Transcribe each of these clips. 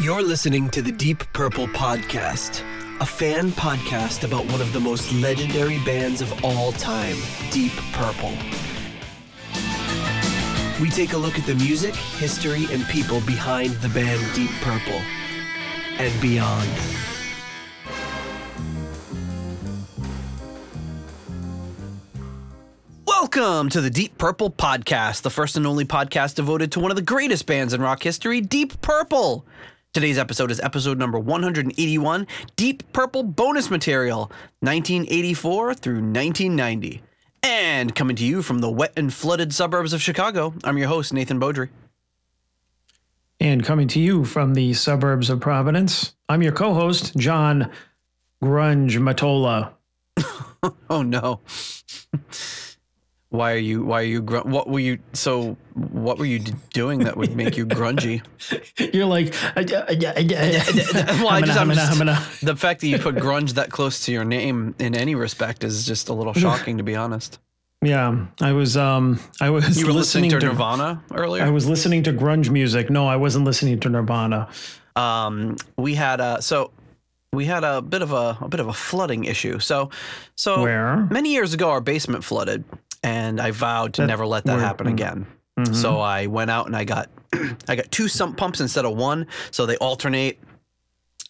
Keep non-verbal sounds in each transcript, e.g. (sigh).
You're listening to the Deep Purple Podcast, a fan podcast about one of the most legendary bands of all time, Deep Purple. We take a look at the music, history, and people behind the band Deep Purple and beyond. Welcome to the Deep Purple Podcast, the first and only podcast devoted to one of the greatest bands in rock history, Deep Purple. Today's episode is episode number 181 Deep Purple bonus material, 1984 through 1990. And coming to you from the wet and flooded suburbs of Chicago, I'm your host, Nathan Beaudry. And coming to you from the suburbs of Providence, I'm your co host, John Grunge Matola. (laughs) Oh no. (laughs) Why are you? Why are you? Gr- what were you? So, what were you d- doing that would make you grungy? (laughs) You're like, yeah, (laughs) yeah, well, I just, I'm just- I'm gonna. the fact that you put (laughs) grunge that close to your name in any respect is just a little shocking, to be honest. Yeah, I was, um, I was You were listening, listening to, Nirvana earlier. I was listening to grunge music. No, I wasn't listening to Nirvana. um, we had a so we had a bit of a, a bit of a flooding issue. So, so Where? many years ago, our basement flooded, and I vowed to never let that happen mm. again. Mhm. So I went out and I got (clears throat) I got two sump pumps instead of one, so they alternate.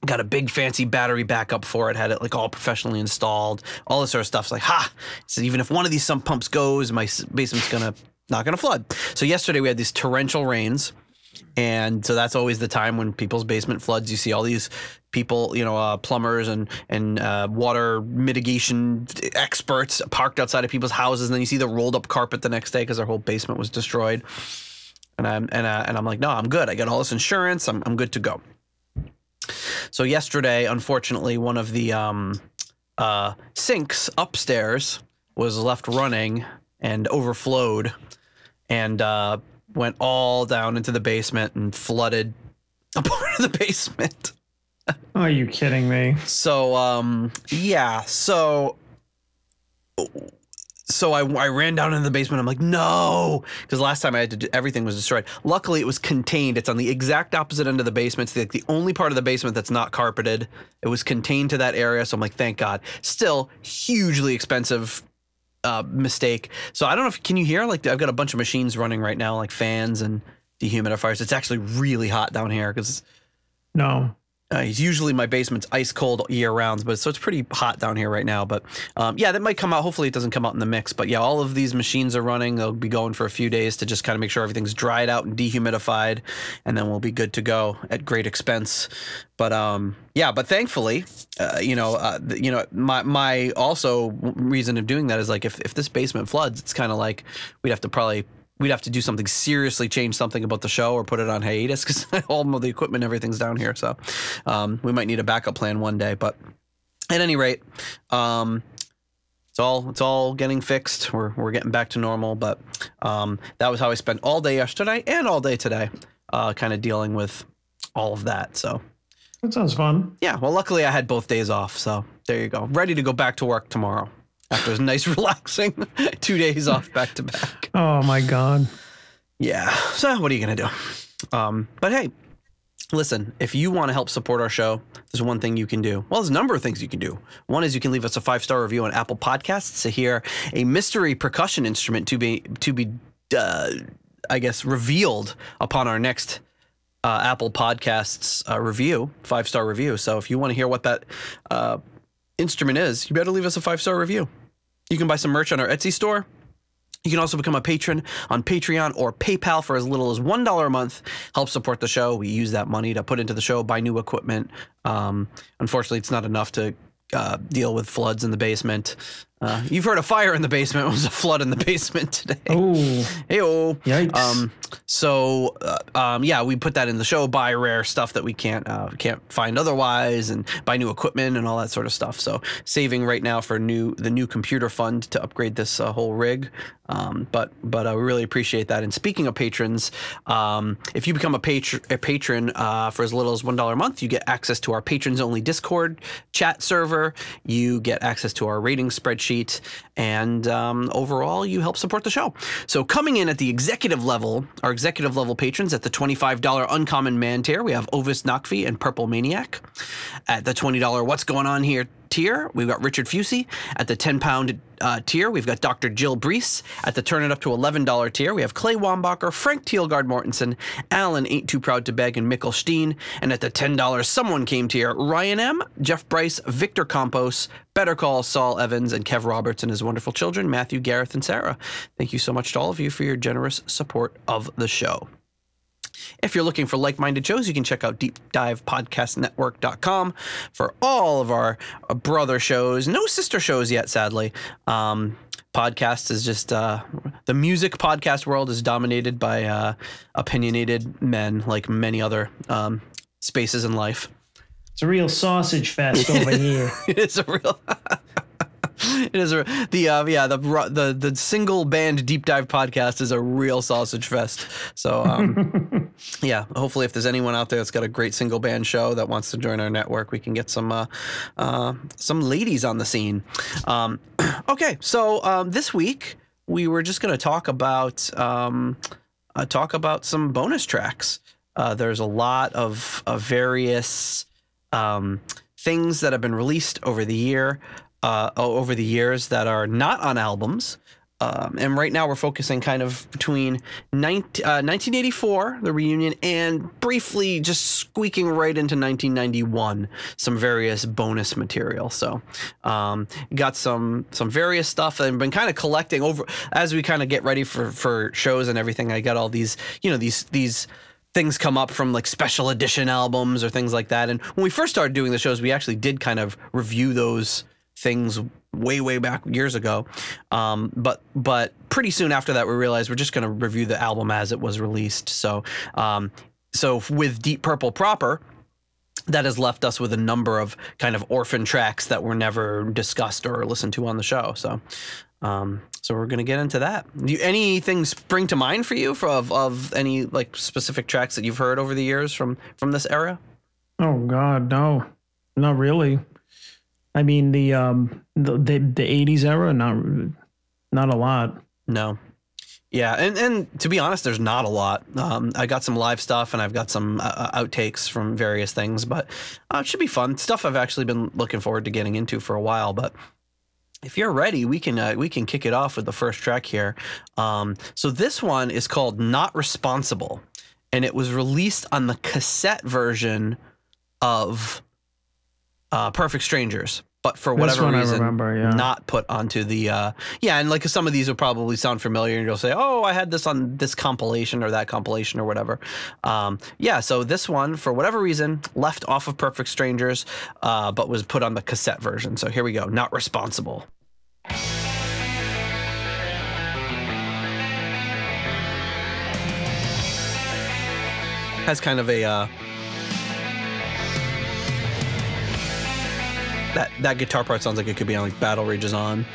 Got a big fancy battery backup for it. Had it like all professionally installed. All this sort of stuff's like, ha! So even if one of these sump pumps goes, my basement's gonna not gonna flood. So yesterday we had these torrential rains, and so that's always the time when people's basement floods. You see all these people, you know, uh, plumbers and and uh, water mitigation experts parked outside of people's houses, and then you see the rolled up carpet the next day because their whole basement was destroyed. And I'm and uh, and I'm like, no, I'm good. I got all this insurance. I'm I'm good to go. So yesterday, unfortunately, one of the um, uh, sinks upstairs was left running and overflowed, and uh, went all down into the basement and flooded (laughs) a part of the basement. Are you kidding me? So um yeah, so so I, I ran down into the basement. I'm like, no, because last time I had to do, everything was destroyed. Luckily, it was contained. It's on the exact opposite end of the basement. It's like the only part of the basement that's not carpeted. It was contained to that area. So I'm like, thank God. Still, hugely expensive uh, mistake. So I don't know if can you hear like I've got a bunch of machines running right now, like fans and dehumidifiers. It's actually really hot down here because No. Uh, usually my basement's ice cold year round, but so it's pretty hot down here right now. But um, yeah, that might come out. Hopefully, it doesn't come out in the mix. But yeah, all of these machines are running. They'll be going for a few days to just kind of make sure everything's dried out and dehumidified, and then we'll be good to go at great expense. But um, yeah, but thankfully, uh, you know, uh, you know, my my also reason of doing that is like if if this basement floods, it's kind of like we'd have to probably we'd have to do something seriously change something about the show or put it on hiatus because (laughs) all of the equipment everything's down here. So um, we might need a backup plan one day but at any rate um, it's all it's all getting fixed. We're, we're getting back to normal but um, that was how i spent all day yesterday and all day today uh, kind of dealing with all of that so. That sounds fun. yeah well luckily i had both days off so there you go. Ready to go back to work tomorrow after a nice (laughs) relaxing two days off back to back Oh my God. yeah. So what are you gonna do? Um, but hey, listen, if you want to help support our show, there's one thing you can do. Well, there's a number of things you can do. One is you can leave us a five star review on Apple Podcasts to hear a mystery percussion instrument to be to be, uh, I guess, revealed upon our next. Uh, Apple Podcasts uh, review, five star review. So if you want to hear what that uh, instrument is, you better leave us a five star review. You can buy some merch on our Etsy store. You can also become a patron on Patreon or PayPal for as little as $1 a month. Help support the show. We use that money to put into the show, buy new equipment. Um, unfortunately, it's not enough to uh, deal with floods in the basement. Uh, you've heard a fire in the basement. (laughs) It was a flood in the basement today. Oh, Heyo. Yikes. Um, so uh, um, yeah, we put that in the show. Buy rare stuff that we can't uh, can't find otherwise, and buy new equipment and all that sort of stuff. So saving right now for new the new computer fund to upgrade this uh, whole rig. Um, but but I really appreciate that. And speaking of patrons, um, if you become a patron a patron uh, for as little as one dollar a month, you get access to our patrons only Discord chat server. You get access to our rating spreadsheet sheet, and um, overall, you help support the show. So, coming in at the executive level, our executive level patrons at the $25 Uncommon Man tier, we have Ovis Nakvi and Purple Maniac. At the $20 What's Going On Here tier, we've got Richard Fusey. At the 10 pound uh, tier, we've got Dr. Jill Brees. At the turn it up to $11 tier, we have Clay Wambacher, Frank Thielgard Mortensen, Alan Ain't Too Proud to Beg, and Mikkel Steen. And at the $10 Someone Came tier, Ryan M., Jeff Bryce, Victor Campos, Better Call Saul Evans, and Kev Roberts and his wonderful children, Matthew, Gareth, and Sarah. Thank you so much to all of you for your generous support of the show. If you're looking for like minded shows, you can check out deepdivepodcastnetwork.com for all of our brother shows. No sister shows yet, sadly. Um, podcast is just uh, the music podcast world is dominated by uh, opinionated men, like many other um, spaces in life. It's a real sausage fest over (laughs) here. it is a real. (laughs) it is a, the uh, yeah the the the single band deep dive podcast is a real sausage fest. So um, (laughs) yeah, hopefully if there's anyone out there that's got a great single band show that wants to join our network, we can get some uh, uh, some ladies on the scene. Um, (clears throat) okay, so um, this week we were just going to talk about um, uh, talk about some bonus tracks. Uh, there's a lot of, of various um, things that have been released over the year, uh, over the years that are not on albums. Um, and right now we're focusing kind of between 19, uh, 1984, the reunion, and briefly just squeaking right into 1991, some various bonus material. So, um, got some some various stuff and been kind of collecting over as we kind of get ready for for shows and everything. I got all these, you know, these these things come up from like special edition albums or things like that. And when we first started doing the shows, we actually did kind of review those things way way back years ago um, but but pretty soon after that we realized we're just going to review the album as it was released so um, so with deep purple proper that has left us with a number of kind of orphan tracks that were never discussed or listened to on the show so um, so we're gonna get into that. Do you, anything spring to mind for you for, of of any like specific tracks that you've heard over the years from from this era? Oh God, no, not really. I mean the um the the, the 80s era not not a lot. No. Yeah, and and to be honest, there's not a lot. Um, I got some live stuff and I've got some uh, outtakes from various things, but uh, it should be fun stuff. I've actually been looking forward to getting into for a while. But if you're ready, we can uh, we can kick it off with the first track here. Um, so this one is called "Not Responsible," and it was released on the cassette version of uh, Perfect Strangers, but for whatever reason, remember, yeah. not put onto the uh, yeah. And like some of these will probably sound familiar, and you'll say, "Oh, I had this on this compilation or that compilation or whatever." Um, yeah, so this one, for whatever reason, left off of Perfect Strangers, uh, but was put on the cassette version. So here we go. Not responsible. Has kind of a that that guitar part sounds like it could be on like Battle Rages on.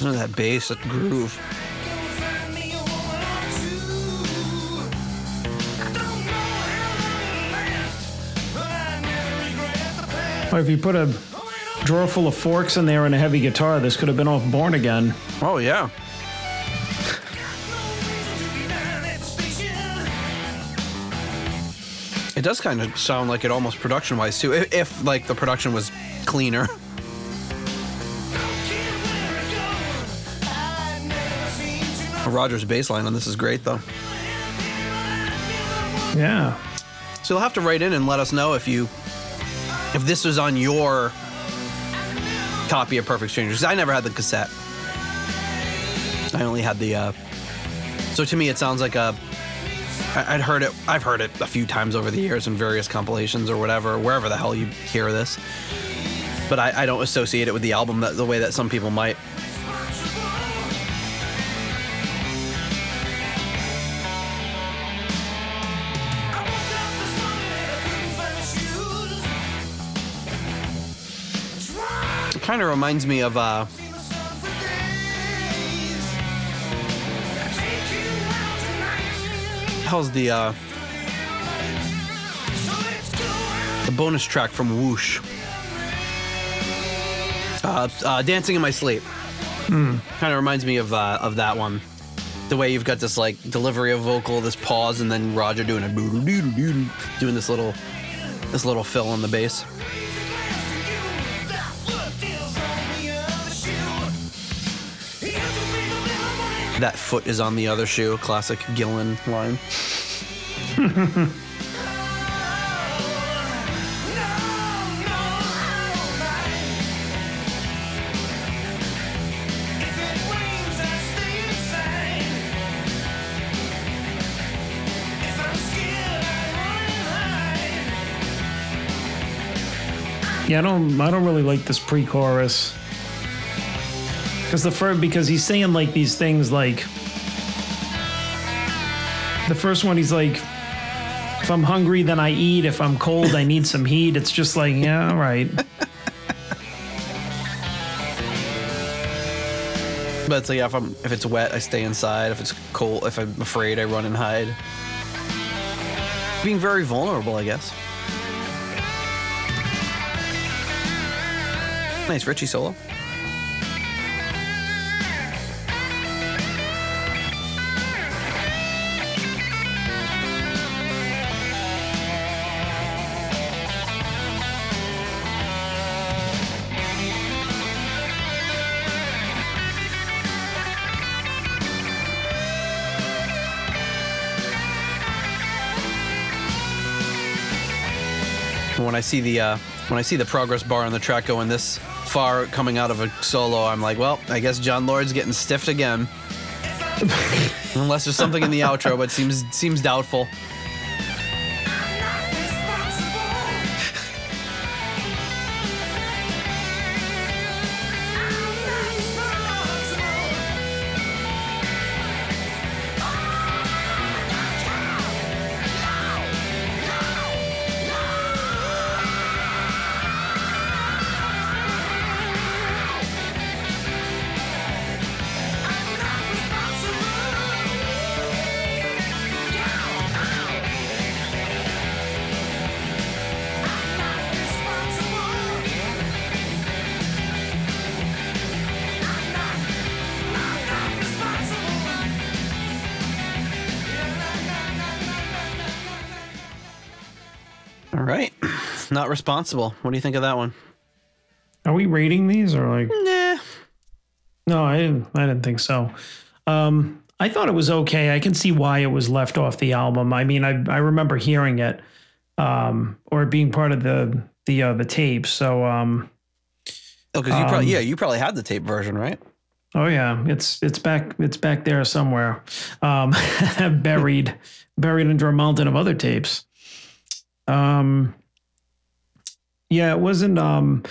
Listen to that bass, that groove. Or if you put a drawer full of forks in there and a heavy guitar, this could have been off Born Again. Oh yeah. It does kind of sound like it almost production wise too, if, if like the production was cleaner. (laughs) Roger's bass line on this is great though. Yeah. So you'll have to write in and let us know if you if this was on your copy of Perfect Strangers. I never had the cassette. I only had the. Uh, so to me, it sounds like a. I'd heard it. I've heard it a few times over the years in various compilations or whatever, wherever the hell you hear this. But I, I don't associate it with the album that, the way that some people might. kind of reminds me of uh, how's the uh, the bonus track from Whoosh? Uh, uh, Dancing in My Sleep. Hmm. Kind of reminds me of uh, of that one. The way you've got this like delivery of vocal, this pause, and then Roger doing a doing this little this little fill on the bass. Foot is on the other shoe. Classic Gillan line. Yeah, I don't. I don't really like this pre-chorus because the first because he's saying like these things like the first one he's like, if I'm hungry then I eat. If I'm cold I need some heat. It's just like yeah, all right. (laughs) But it's like yeah, if I'm if it's wet, I stay inside. If it's cold, if I'm afraid, I run and hide. Being very vulnerable, I guess. Nice Ritchie solo. I see the uh, when I see the progress bar on the track going this far coming out of a solo, I'm like, well, I guess Jon Lord's getting stiffed again. (laughs) Unless there's something in the outro, but seems seems doubtful. Not responsible. What do you think of that one? Are we rating these or like? Nah. No, I didn't. I didn't think so. Um, I thought it was okay. I can see why it was left off the album. I mean, I I remember hearing it, um, or being part of the the uh, the tape. So, um, Oh, because you probably yeah, you probably had the tape version, right? oh yeah, it's it's back it's back there somewhere, um, (laughs) buried buried under a mountain of other tapes. Um, yeah, it wasn't. Um,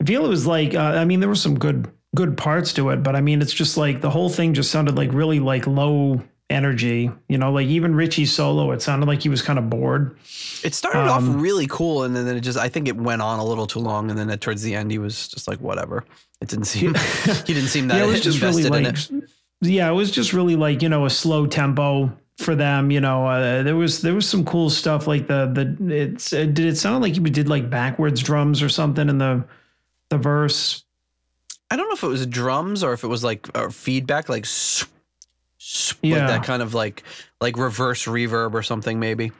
I feel it was like. Uh, I mean, there were some good good parts to it, but I mean, it's just like the whole thing just sounded like really like low energy. You know, like even Ritchie's solo, it sounded like he was kind of bored. It started off really cool, and then it just I think it went on a little too long, and then at, towards the end he was just like whatever. It didn't seem (laughs) he didn't seem that yeah, it was just really invested in like. it. Yeah, it was just really like you know a slow tempo for them. You know, uh, there was there was some cool stuff like the the it's uh, did it sound like he did like backwards drums or something in the the verse. I don't know if it was drums or if it was like feedback, like s- like that kind of like like reverse reverb or something maybe.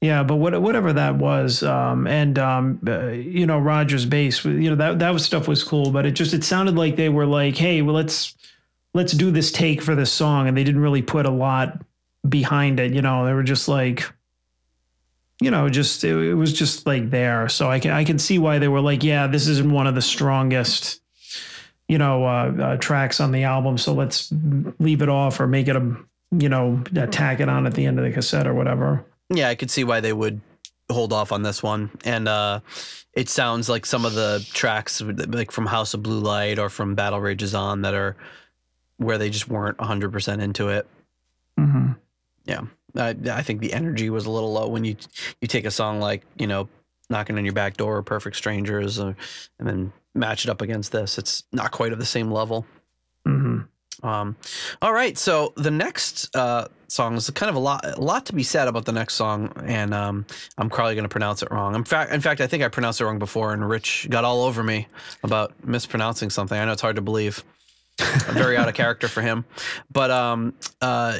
Yeah, but what, whatever that was, um, and um, uh, you know, Roger's bass, you know, that that was stuff was cool, but it just it sounded like they were like, hey, well, let's let's do this take for this song, and they didn't really put a lot behind it. You know, they were just like, you know, just it, it was just like there. So I can I can see why they were like, yeah, this isn't one of the strongest, you know, uh, uh, tracks on the album, so let's leave it off or make it a, you know, tack it on at the end of the cassette or whatever. Yeah, I could see why they would hold off on this one. And uh, it sounds like some of the tracks, like from House of Blue Light or from Battle Rages On, that are where they just weren't 100% into it. hmm Yeah. I, I think the energy was a little low when you you take a song like, you know, Knocking on Your Back Door or Perfect Strangers uh, and then match it up against this. It's not quite of the same level. hmm Um, all right, so the next uh, song is kind of a lot, a lot to be said about the next song, and um, I'm probably going to pronounce it wrong. In fact, in fact, I think I pronounced it wrong before, and Rich got all over me about mispronouncing something. I know it's hard to believe. I'm very out of character for him, but um, uh,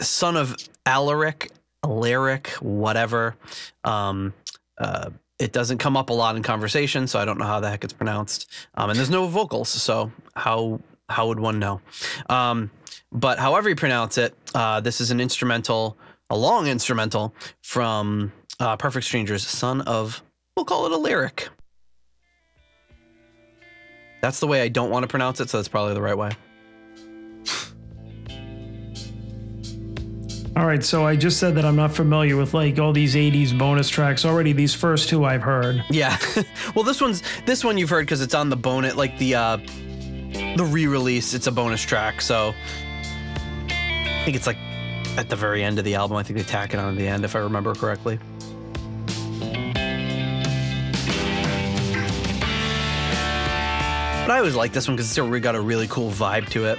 son of Alerik, Alaric, whatever. Um, uh, it doesn't come up a lot in conversation, so I don't know how the heck it's pronounced. Um, and there's no vocals, so how how would one know? Um, but however you pronounce it, uh, this is an instrumental, a long instrumental from uh, Perfect Strangers, son of, we'll call it a lyric. That's the way I don't want to pronounce it, so that's probably the right way. All right, so I just said that I'm not familiar with like all these 80s bonus tracks. Already these first two I've heard. Yeah. (laughs) well, this one's this one you've heard because it's on the bonus, like the uh, the re-release. It's a bonus track, so I think it's like at the very end of the album. I think they tack it on at the end, if I remember correctly. But I always like this one because it's got a really cool vibe to it.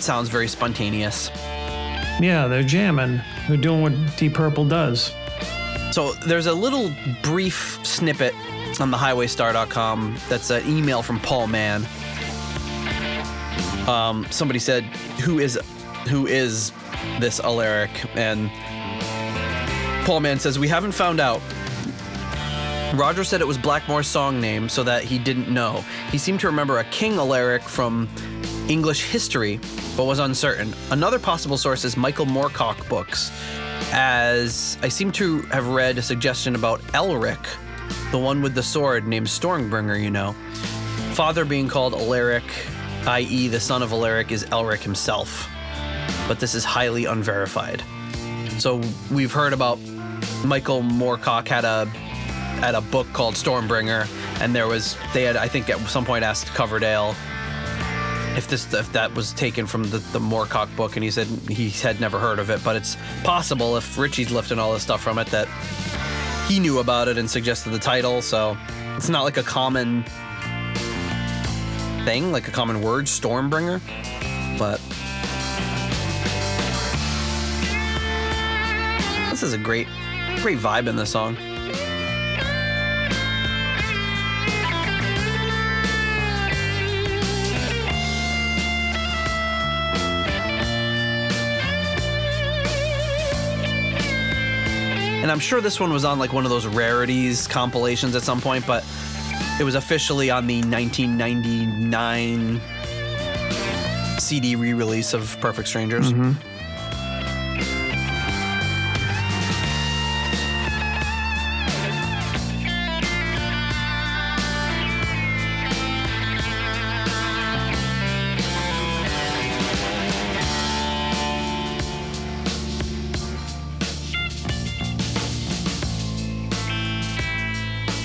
It sounds very spontaneous. Yeah, they're jamming. They're doing what Deep Purple does. So there's a little brief snippet on the highwaystar.com that's an email from Paul Mann. Um, somebody said, "Who is who is this Alaric?" And Paul Mann says, "We haven't found out." Roger said it was Blackmore's song name so that he didn't know. He seemed to remember a King Alaric from English history, but was uncertain. Another possible source is Michael Moorcock books, as I seem to have read a suggestion about Elric, the one with the sword named Stormbringer, you know. Father being called Alaric, i.e., the son of Alaric, is Elric himself. But this is highly unverified. So we've heard about Michael Moorcock had a had a book called Stormbringer, and there was they had I think at some point asked Coverdale if this if that was taken from the, the Moorcock book, and he said he had never heard of it, but it's possible if Ritchie's lifting all this stuff from it that he knew about it and suggested the title. So it's not like a common thing, like a common word, Stormbringer, but this is a great, great vibe in this song. And I'm sure this one was on like one of those rarities compilations at some point, but it was officially on the 1999 CD re release of Perfect Strangers. Mm-hmm.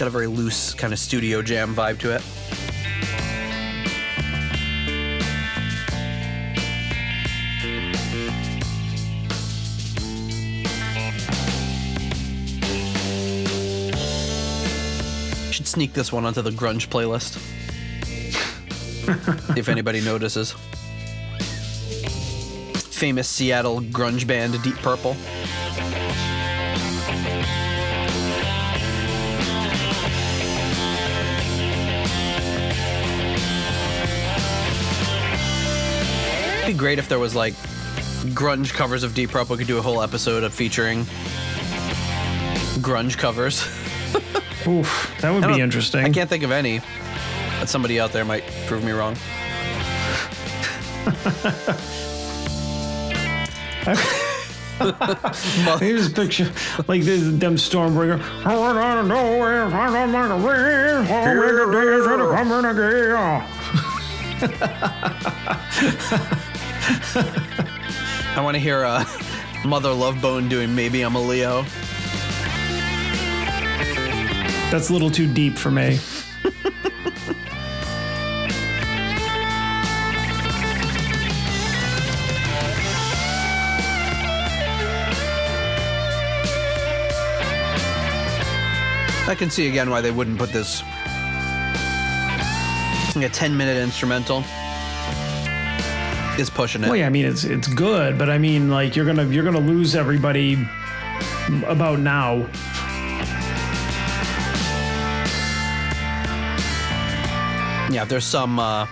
Got a very loose kind of studio jam vibe to it. Should sneak this one onto the grunge playlist. (laughs) if anybody notices. Famous Seattle grunge band Deep Purple. It'd be great if there was like grunge covers of Deep Purple. We could do a whole episode of featuring grunge covers. (laughs) Oof, that would be interesting. I can't think of any, but somebody out there might prove me wrong. (laughs) Here's a picture, like this them Stormbringer. I went out of nowhere, found out my way, all make a days and a coming again. (laughs) I want to hear uh, Mother Love Bone doing "Maybe I'm a Leo." That's a little too deep for me. I can see again why they wouldn't put this like a 10 minute instrumental is pushing it. Well, yeah, I mean it's it's good, but I mean like you're gonna you're gonna lose everybody about now. Yeah, there's some uh,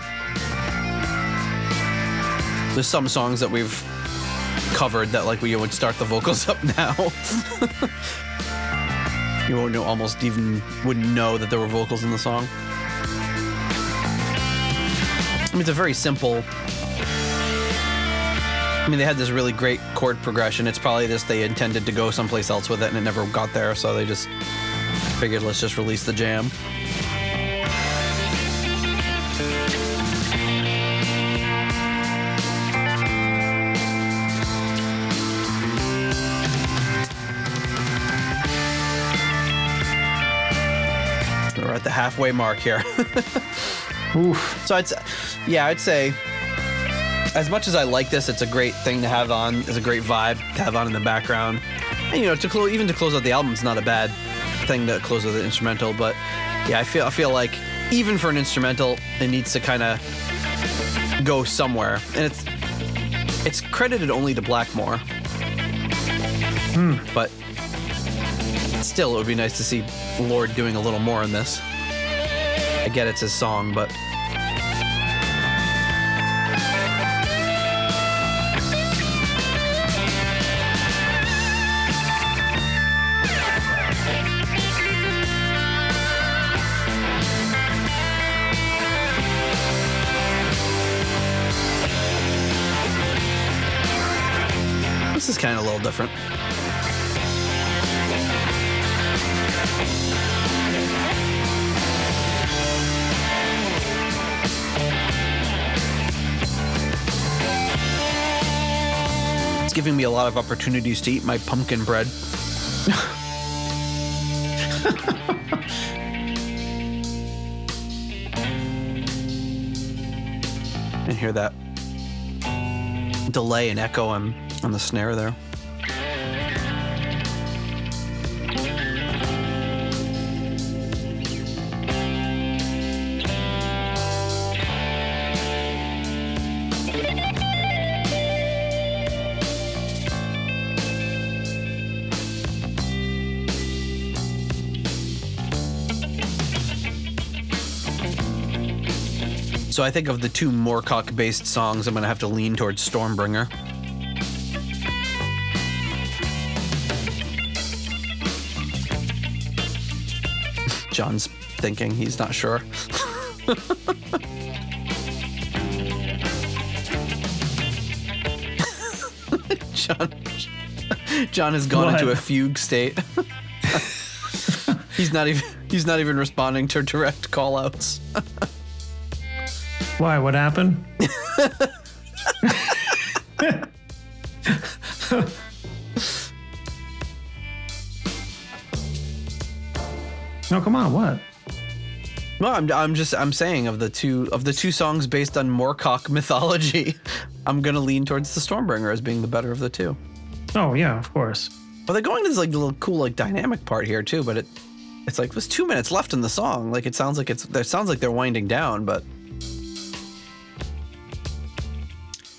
there's some songs that we've covered that like we would start the vocals (laughs) up now. (laughs) you won't know, almost even wouldn't know that there were vocals in the song. I mean, it's a very simple. I mean, they had this really great chord progression. It's probably this they intended to go someplace else with it, and it never got there, so they just figured let's just release the jam. We're at the halfway mark here. (laughs) Oof. So I'd, s- yeah, I'd say, as much as I like this, it's a great thing to have on. It's a great vibe to have on in the background. And you know, to close, even to close out the album, it's not a bad thing to close with an instrumental. But yeah, I feel, I feel like even for an instrumental, it needs to kind of go somewhere, and it's, it's credited only to Blackmore. Hmm. But still, it would be nice to see Lord doing a little more in this. I get it's his song, but different. It's giving me a lot of opportunities to eat my pumpkin bread. (laughs) and hear that delay and echo on, on the snare there. So I think of the two Moorcock based songs, I'm going to have to lean towards Stormbringer. (laughs) John's thinking, he's not sure. (laughs) John, John has gone What? into a fugue state. (laughs) he's not even he's not even responding to direct call outs. Why? What happened? (laughs) no, come on. What? No, I'm, I'm just I'm saying of the two of the two songs based on Moorcock mythology, (laughs) I'm gonna lean towards the Stormbringer as being the better of the two. Oh yeah, of course. But they're going to this like little cool like dynamic part here too. But it it's like there's two minutes left in the song. Like it sounds like it's it sounds like they're winding down, but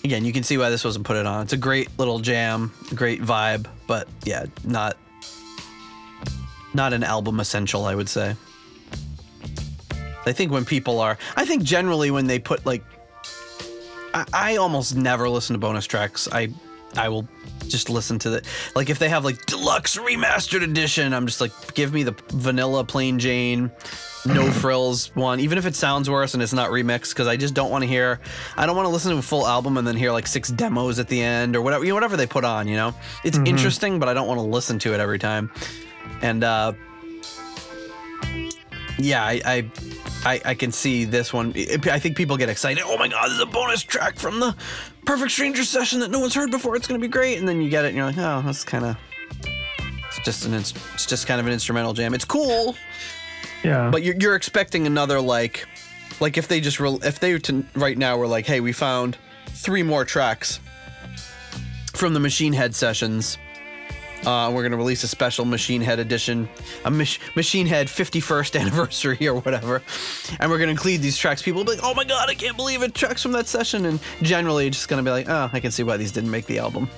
again, you can see why this wasn't put it on. It's a great little jam, great vibe, but yeah, not not an album essential, I would say. I think when people are, I think generally when they put like, I, I almost never listen to bonus tracks. I, I will just listen to the, like if they have like deluxe remastered edition, I'm just like, give me the vanilla plain Jane, no frills one, even if it sounds worse and it's not remixed, because I just don't want to hear, I don't want to listen to a full album and then hear like six demos at the end or whatever, you know, whatever they put on, you know, it's interesting, but I don't want to listen to it every time. And, uh, yeah, I, I, I, I can see this one. I think people get excited. Oh my god, this is a bonus track from the Perfect Stranger session that no one's heard before. It's gonna be great. And then you get it, and you're like, oh, that's kind of. It's just an. It's just kind of an instrumental jam. It's cool, Yeah. but you're, you're expecting another like, like if they just re- if they to right now were like, hey, we found three more tracks from the Machine Head sessions. Uh, we're gonna release a special Machine Head edition, a mach- Machine Head 51st (laughs) anniversary or whatever, and we're gonna include these tracks. People will be like, "Oh my god, I can't believe it!" Tracks from that session, and generally just gonna be like, "Oh, I can see why these didn't make the album."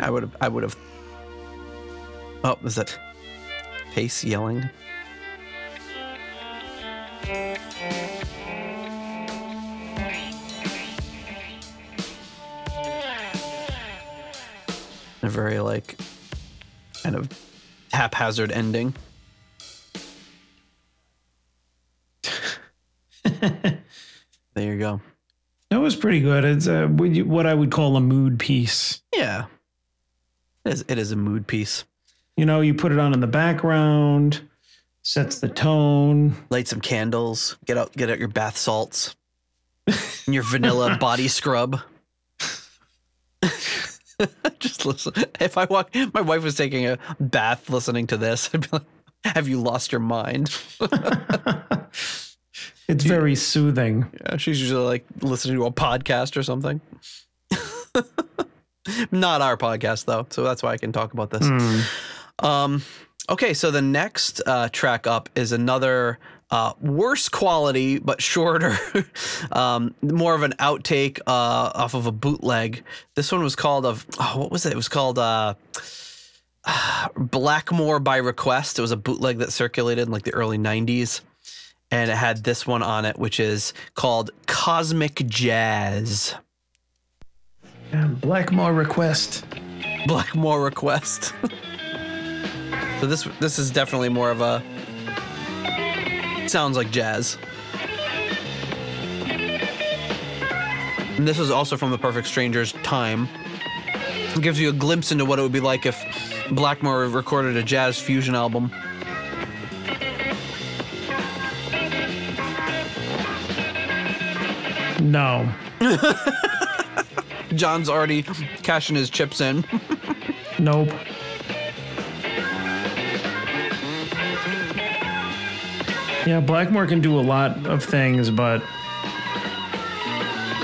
I would have. I would have. Oh, is that Paice yelling? A very like kind of haphazard ending. (laughs) there you go. That was pretty good. It's you- what I would call a mood piece. Yeah. It is, it is a mood piece. You know, you put it on in the background, sets the tone. Light some candles. Get out get out your bath salts. and your vanilla (laughs) body scrub. (laughs) Just listen. If I walk my wife was taking a bath listening to this, (laughs) I'd be like, have you lost your mind? It's very soothing. Yeah, she's usually like listening to a podcast or something. (laughs) Not our podcast though, so that's why I can talk about this. Hmm. Um, okay, so the next uh, track up is another uh, worse quality but shorter, (laughs) um, more of an outtake uh, off of a bootleg. This one was called of oh, what was it? It was called uh, (sighs) Blackmore by Request. It was a bootleg that circulated in like the early '90s, and it had this one on it, which is called Cozmic Jazz. Blackmore request. Blackmore request. (laughs) so this this is definitely more of a sounds like jazz. And this is also from the Perfect Strangers time. It gives you a glimpse into what it would be like if Blackmore recorded a jazz fusion album. No. (laughs) John's already cashing his chips in. Nope. Yeah, Blackmore can do a lot of things, but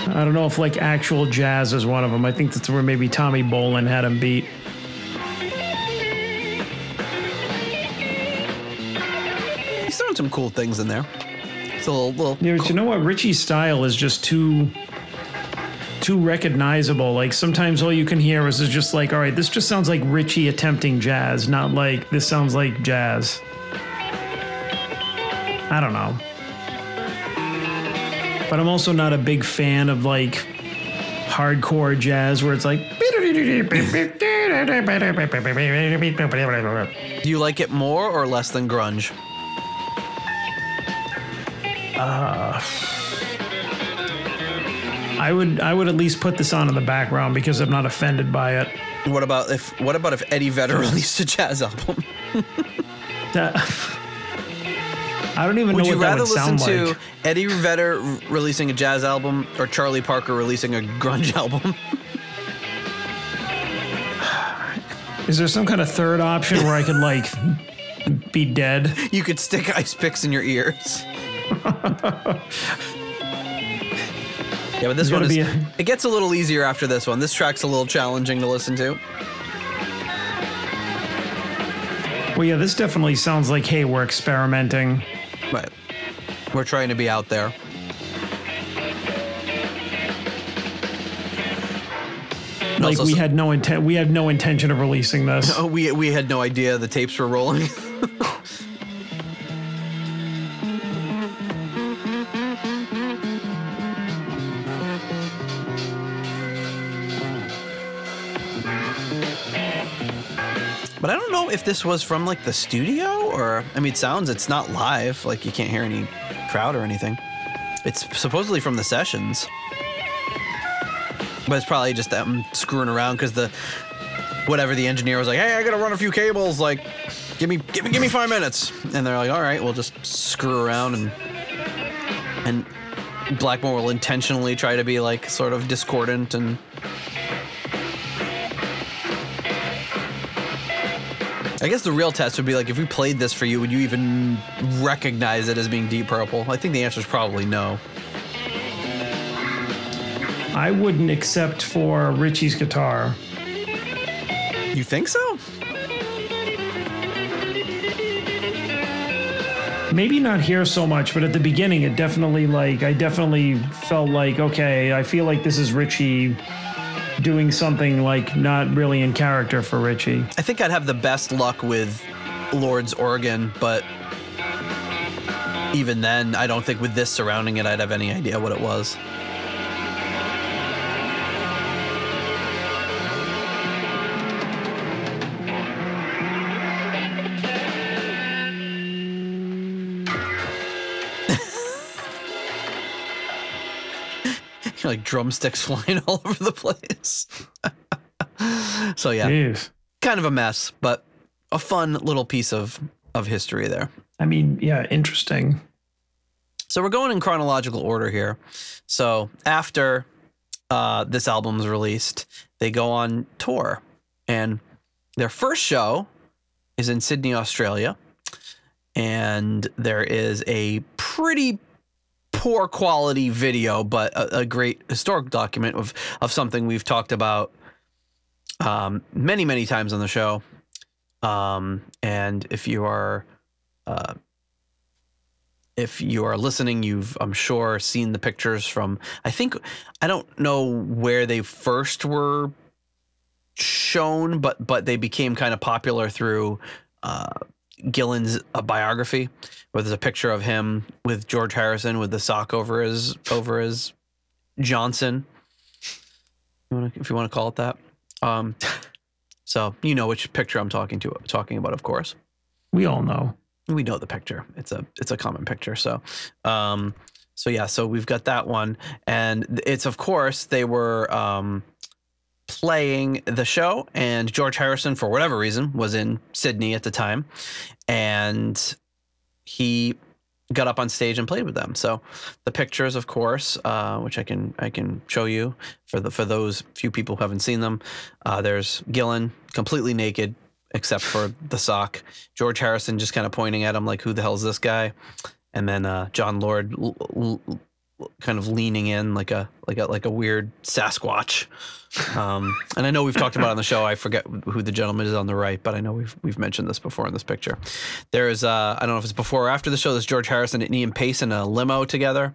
I don't know if like actual jazz is one of them. I think that's where maybe Tommy Bolin had him beat. He's doing some cool things in there. It's a little, little Yeah, but you know what? Ritchie's style is just too too recognizable. Like sometimes all you can hear is, just like, all right, this just sounds like Ritchie attempting jazz, not like this sounds like jazz. I don't know. But I'm also not a big fan of like hardcore jazz where it's like Do you like it more or less than grunge? Uh, I would I would at least put this on in the background because I'm not offended by it. What about if what about if Eddie Vedder (laughs) released a jazz album? (laughs) That- I don't even Would know what that rather would you rather listen sound to like. Eddie Vedder releasing a jazz album or Charlie Parker releasing a grunge (laughs) album? Is there some kind of third option where I could like be dead? you could stick ice picks in your ears. Yeah, but this one is a- (laughs) it gets a little easier after this one. This track's a little challenging to listen to. Well, yeah, this definitely sounds like hey, we're experimenting. Right. We're trying to be out there. Like Also we had no intent. We had no intention of releasing this. Oh, (laughs) we we had no idea the tapes were rolling. (laughs) But I don't know if this was from like the studio or I mean it sounds it's not live, like you can't hear any crowd or anything. It's supposedly from the sessions. But it's probably just them screwing around because the whatever the engineer was like, "Hey, I gotta run a few cables. Like, give me, give me, give me five minutes." And they're like, "All right, we'll just screw around and and Blackmore will intentionally try to be like sort of discordant and I guess the real test would be like if we played this for you, would you even recognize it as being Deep Purple? I think the answer is probably no. I wouldn't except for Ritchie's guitar. You think so? Maybe not here so much, but at the beginning, it definitely like I definitely felt like okay, I feel like this is Ritchie doing something like not really in character for Ritchie. I think I'd have the best luck with Lord's organ, but even then, I don't think with this surrounding it, I'd have any idea what it was. Like drumsticks (laughs) flying all over the place. (laughs) so yeah, Jeez. kind of a mess, but a fun little piece of of history there. I mean, yeah, interesting. So we're going in chronological order here. So after uh, this album's released, they go on tour, and their first show is in Sydney, Australia, and there is a pretty poor quality video, but a, a great historic document of of something we've talked about um, many many times on the show. Um, and if you are uh, if you are listening, you've I'm sure seen the pictures from. I think I don't know where they first were shown, but but they became kind of popular through uh, Gillan's uh, biography, where there's a picture of him with George Harrison with the sock over his over his Johnson. If you want to call it that. Um, so you know which picture I'm talking to talking about, of course We all know. we know the picture. It's a it's a common picture. So, um, so yeah. So we've got that one, and it's of course they were um, playing the show, and George Harrison for whatever reason was in Sydney at the time, and he got up on stage and played with them. So the pictures, of course, uh, which I can I can show you for the for those few people who haven't seen them. Uh, there's Gillan completely naked except for the sock. George Harrison just kind of pointing at him like, "Who the hell is this guy?" And then uh, Jon Lord l- l- kind of leaning in like a like a like a weird Sasquatch. Um, and I know we've talked about on the show. I forget who the gentleman is on the right, but I know we've we've mentioned this before in this picture. There's uh, I don't know if it's before or after the show. There's George Harrison and Ian Paice in a limo together.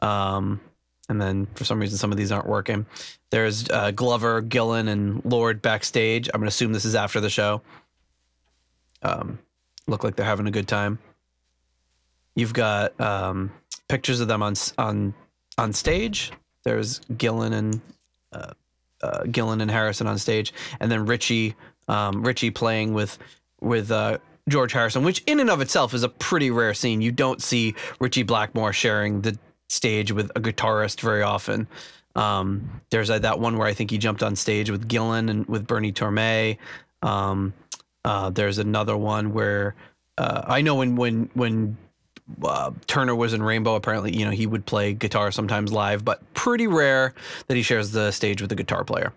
Um, and then for some reason some of these aren't working. There's uh, Glover, Gillan, and Lord backstage. I'm gonna assume this is after the show. Um, look like they're having a good time. You've got um, pictures of them on on on stage. There's Gillan and uh, uh, Gillan and Harrison on stage, and then Ritchie um, Ritchie playing with with uh, George Harrison, which in and of itself is a pretty rare scene. You don't see Ritchie Blackmore sharing the stage with a guitarist very often. Um, there's uh, that one where I think he jumped on stage with Gillan and with Bernie Torme. Um, uh, there's another one where uh, I know when when when uh, Turner was in Rainbow. Apparently, you know he would play guitar sometimes live, but pretty rare that he shares the stage with a guitar player.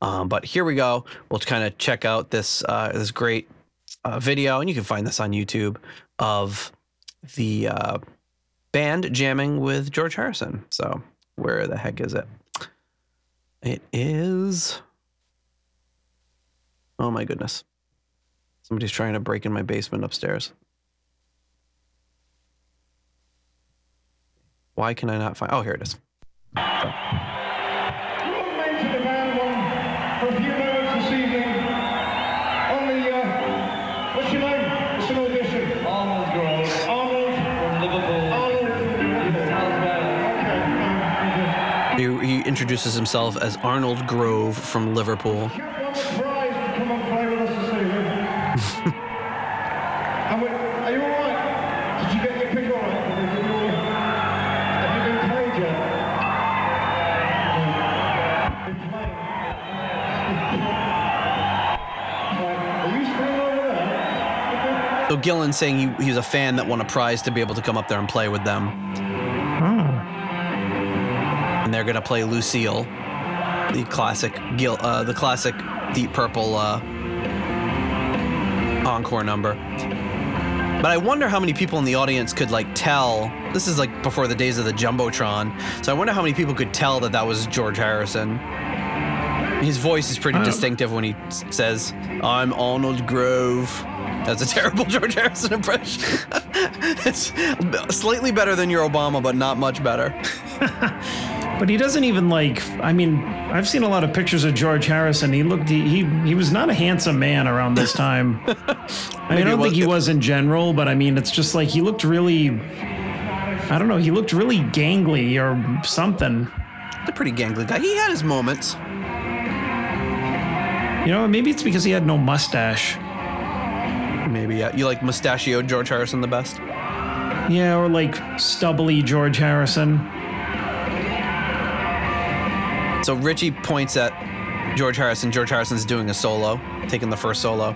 Um, but here we go. We'll kind of check out this uh, this great uh, video, and you can find this on YouTube of the uh, band jamming with George Harrison. So where the heck is it? It is. Oh my goodness. Somebody's trying to break in my basement upstairs. Why can I not find? Oh, here it is. Remain to the band one for a few moments this evening. On the, uh, what's your name? It's an audition. Arnold Grove Arnold. from Liverpool. Arnold. South Wales. Okay. He, he introduces himself as Arnold Grove from Liverpool. (laughs) So Gillan saying he, he was a fan that won a prize to be able to come up there and play with them. Oh, And they're gonna play Lucille, the classic Gil, uh, the classic Deep Purple uh, encore number. But I wonder how many people in the audience could like tell. This is like before the days of the jumbotron, so I wonder how many people could tell that that was George Harrison. His voice is pretty distinctive when he says, "I'm Arnold Grove." That's a terrible (laughs) George Harrison impression. (laughs) it's slightly better than your Obama, but not much better. (laughs) But he doesn't even like. I mean, I've seen a lot of pictures of George Harrison. He looked. He he, he was not a handsome man around this time. I, mean, I don't think he was in general, but I mean, it's just like he looked really. I don't know. He looked really gangly or something. A pretty gangly guy. He had his moments. You know, maybe it's because he had no mustache. Maybe yeah. You like mustachioed George Harrison the best. Yeah, or like stubbly George Harrison. So Ritchie points at George Harrison. George Harrison's doing a solo, taking the first solo.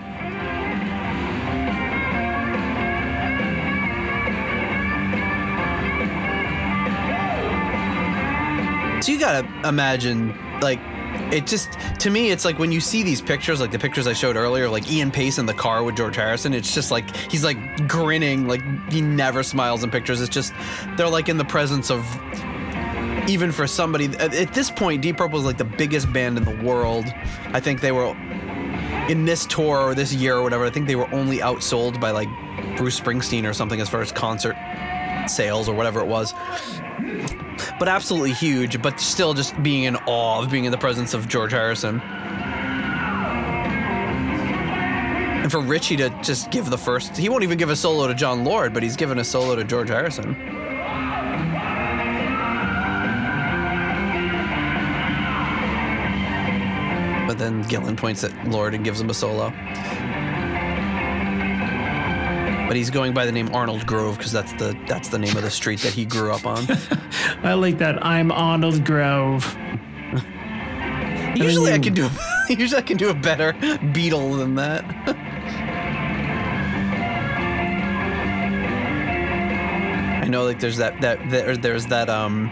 So you gotta imagine, like, it just to me, it's like when you see these pictures, like the pictures I showed earlier, like Ian Paice in the car with George Harrison. It's just like he's like grinning, like he never smiles in pictures. It's just they're like in the presence of even for somebody at, this point, Deep Purple is like the biggest band in the world. I think they were in this tour or this year or whatever. I think they were only outsold by like Bruce Springsteen or something as far as concert sales or whatever it was. But absolutely huge, but still just being in awe of being in the presence of George Harrison. And for Ritchie to just give the first, he won't even give a solo to Jon Lord, but he's given a solo to George Harrison. But then Gillan points at Lord and gives him a solo. But he's going by the name Arnold Grove because that's the that's the name of the street that he grew up on. (laughs) I like that. I'm Arnold Grove. usually I you- can do (laughs) usually I can do a better Beatle than that. (laughs) I know like there's that that there, there's that um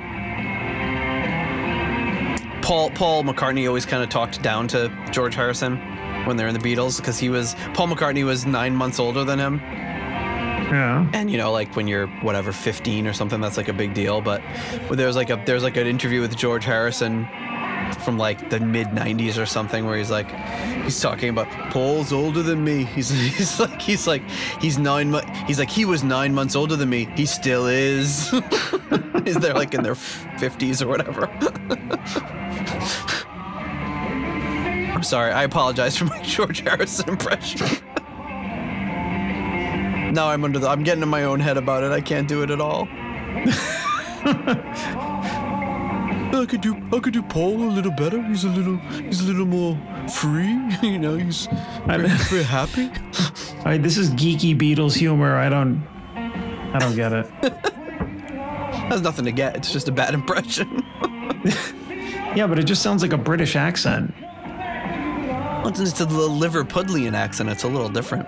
Paul Paul McCartney always kind of talked down to George Harrison when they're in the Beatles because he was Paul McCartney was nine months older than him. Yeah. and you know like when you're whatever 15 or something that's like a big deal but there's like a there's like an interview with george harrison from like the mid 90s or something where he's like he's talking about paul's older than me. (laughs) He's, he's like he's like he's nine mo- he's like he was nine months older than me. He still is. (laughs) Is they're like in their 50s or whatever. (laughs) I'm sorry. I apologize for my george harrison impression now I'm under the. I'm getting in my own head about it. I can't do it at all. (laughs) I could do. I could do Paul a little better. He's a little. He's a little more free. (laughs) You know. He's very, very happy. (laughs) All right, this is geeky Beatles humor. I don't. I don't get it. Has nothing to get. It's just a bad impression. Yeah, but it just sounds like a British accent. Once it's a little Liverpudlian accent. It's a little different.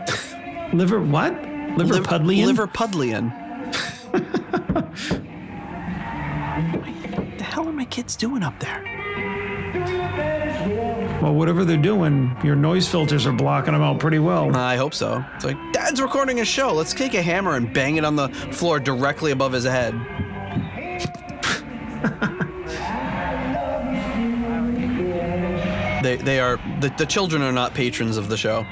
Liver what? Liv- Liverpudlian? Liverpudlian. what the hell are my kids doing up there? well, whatever they're doing, your noise filters are blocking them out pretty well. I hope so. It's like, Dad's recording a show. Let's take a hammer and bang it on the floor directly above his head. (laughs) they, they are the, the children are not patrons of the show.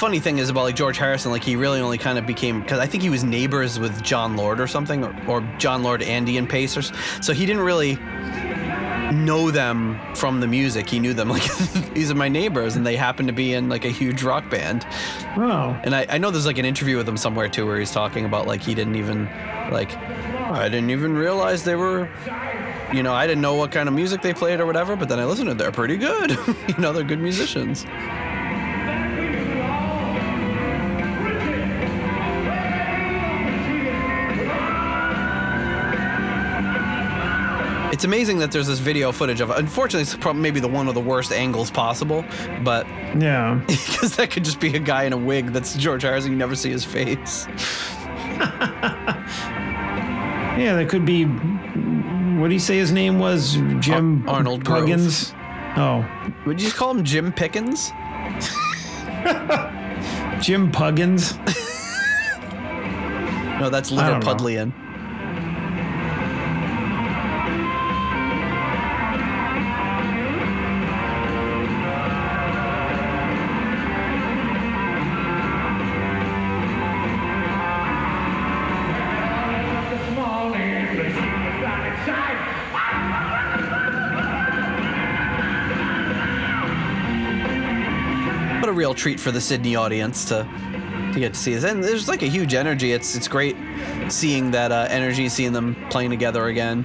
Funny thing is about like George Harrison, like he really only kind of became because I think he was neighbors with Jon Lord or something, or, or Jon Lord Andy, and Ian Paice, or so he didn't really know them from the music. He knew them like (laughs) these are my neighbors, and they happen to be in like a huge rock band. Oh, And I, I know there's like an interview with him somewhere too, where he's talking about like he didn't even like I didn't even realize they were. You know, I didn't know what kind of music they played or whatever, but then I listened to it. They're pretty good. (laughs) you know, they're good musicians. It's amazing that there's this video footage of it. Unfortunately, it's probably maybe the one of the worst angles possible, but Yeah. (laughs) because that could just be a guy in a wig that's George Harrison. You never see his face. (laughs) Yeah, that could be. What do you say his name was? Jim Ar- Arnold. Puggins. Oh, Would you just call him Jim Pickens? Jim Puggins. (laughs) No, that's I don't know. Liverpudlian. Real treat for the Sydney audience to to get to see this. And there's like a huge energy. It's it's great seeing that uh, energy, seeing them playing together again.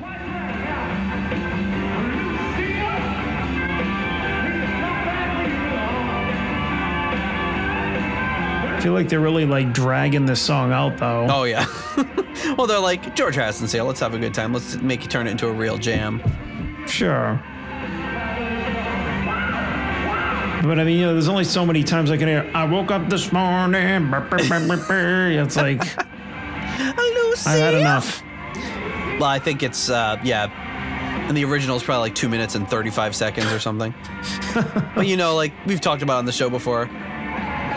I feel like they're really like dragging this song out though. Oh yeah. (laughs) well, they're like George Harrison's here. Let's have a good time. Let's make you turn it into a real jam. Sure. But I mean, you know, there's only so many times I can hear. I woke up this morning. (laughs) burp, burp, burp, burp, burp." It's like (laughs) Lucy. I've had enough. Well, I think it's uh, yeah. And the original is probably like two minutes and 35 seconds or something. (laughs) but you know, like we've talked about on the show before,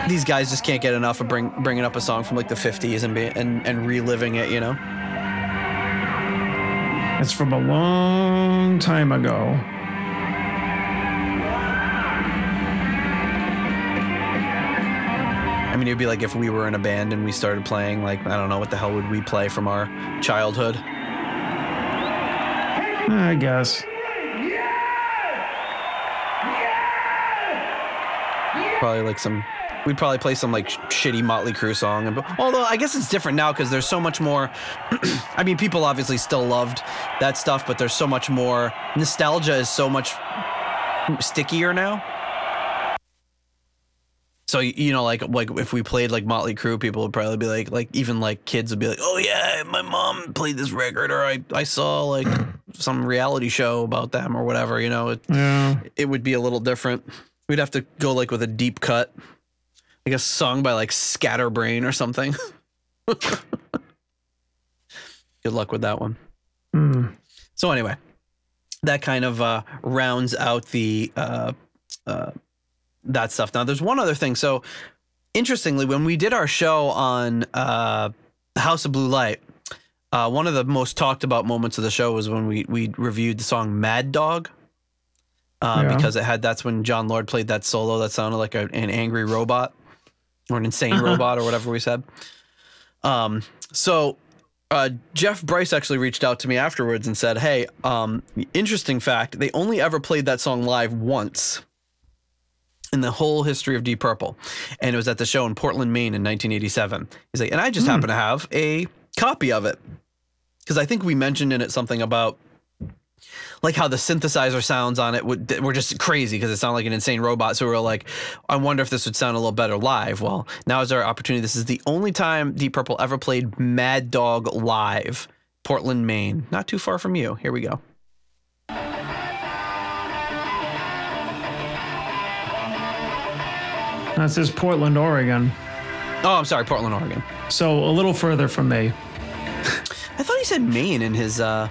these guys just can't get enough of bring, bringing up a song from like the 50s and be, and and reliving it. You know. It's from a long time ago. Mean, it'd be like if we were in a band and we started playing like I don't know what the hell would we play from our childhood. I guess. Probably like some. We'd probably play some like shitty Motley Crue song. And, although I guess it's different now because there's so much more. (clears throat) I mean, people obviously still loved that stuff, but there's so much more nostalgia is so much stickier now. So you know, like like if we played like Motley Crue, people would probably be like, like even like kids would be like, oh yeah, my mom played this record, or I I saw like some reality show about them or whatever. You know, it, Yeah. it would be a little different. We'd have to go like with a deep cut, like a song by like Scatterbrain or something. (laughs) Good luck with that one. Hmm. So anyway, that kind of uh, rounds out the uh, uh, that stuff. Now, there's one other thing. So interestingly, when we did our show on uh, House of Blue Light, uh, one of the most talked about moments of the show was when we we reviewed the song Mad Dog. Uh, Yeah. Because it had that's when Jon Lord played that solo that sounded like a, an angry robot or an insane robot or whatever we said. Um, so uh, Jeff Bryce actually reached out to me afterwards and said, "Hey, um, interesting fact. They only ever played that song live once in the whole history of Deep Purple, and it was at the show in Portland, Maine, in 1987." He's like, "And I just hmm. happen to have a copy of it because I think we mentioned in it something about." Like how the synthesizer sounds on it would were just crazy because it sounded like an insane robot. So we were like, I wonder if this would sound a little better live. Well, now is our opportunity. This is the only time Deep Purple ever played Mad Dog live, Portland, Maine. Not too far from you. Here we go. That says Portland, Oregon. Oh, I'm sorry, Portland, Oregon. So a little further from me. (laughs) I thought he said Maine in his. uh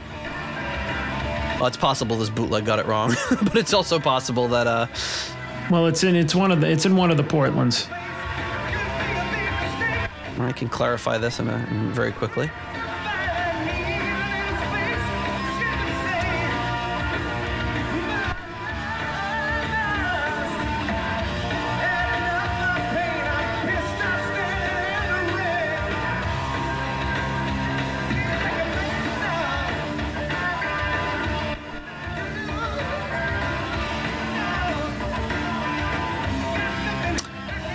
Well, it's possible this bootleg got it wrong, (laughs) but it's also possible that uh Well, it's in it's one of the it's in one of the Portlands. I can clarify this in a, in very quickly.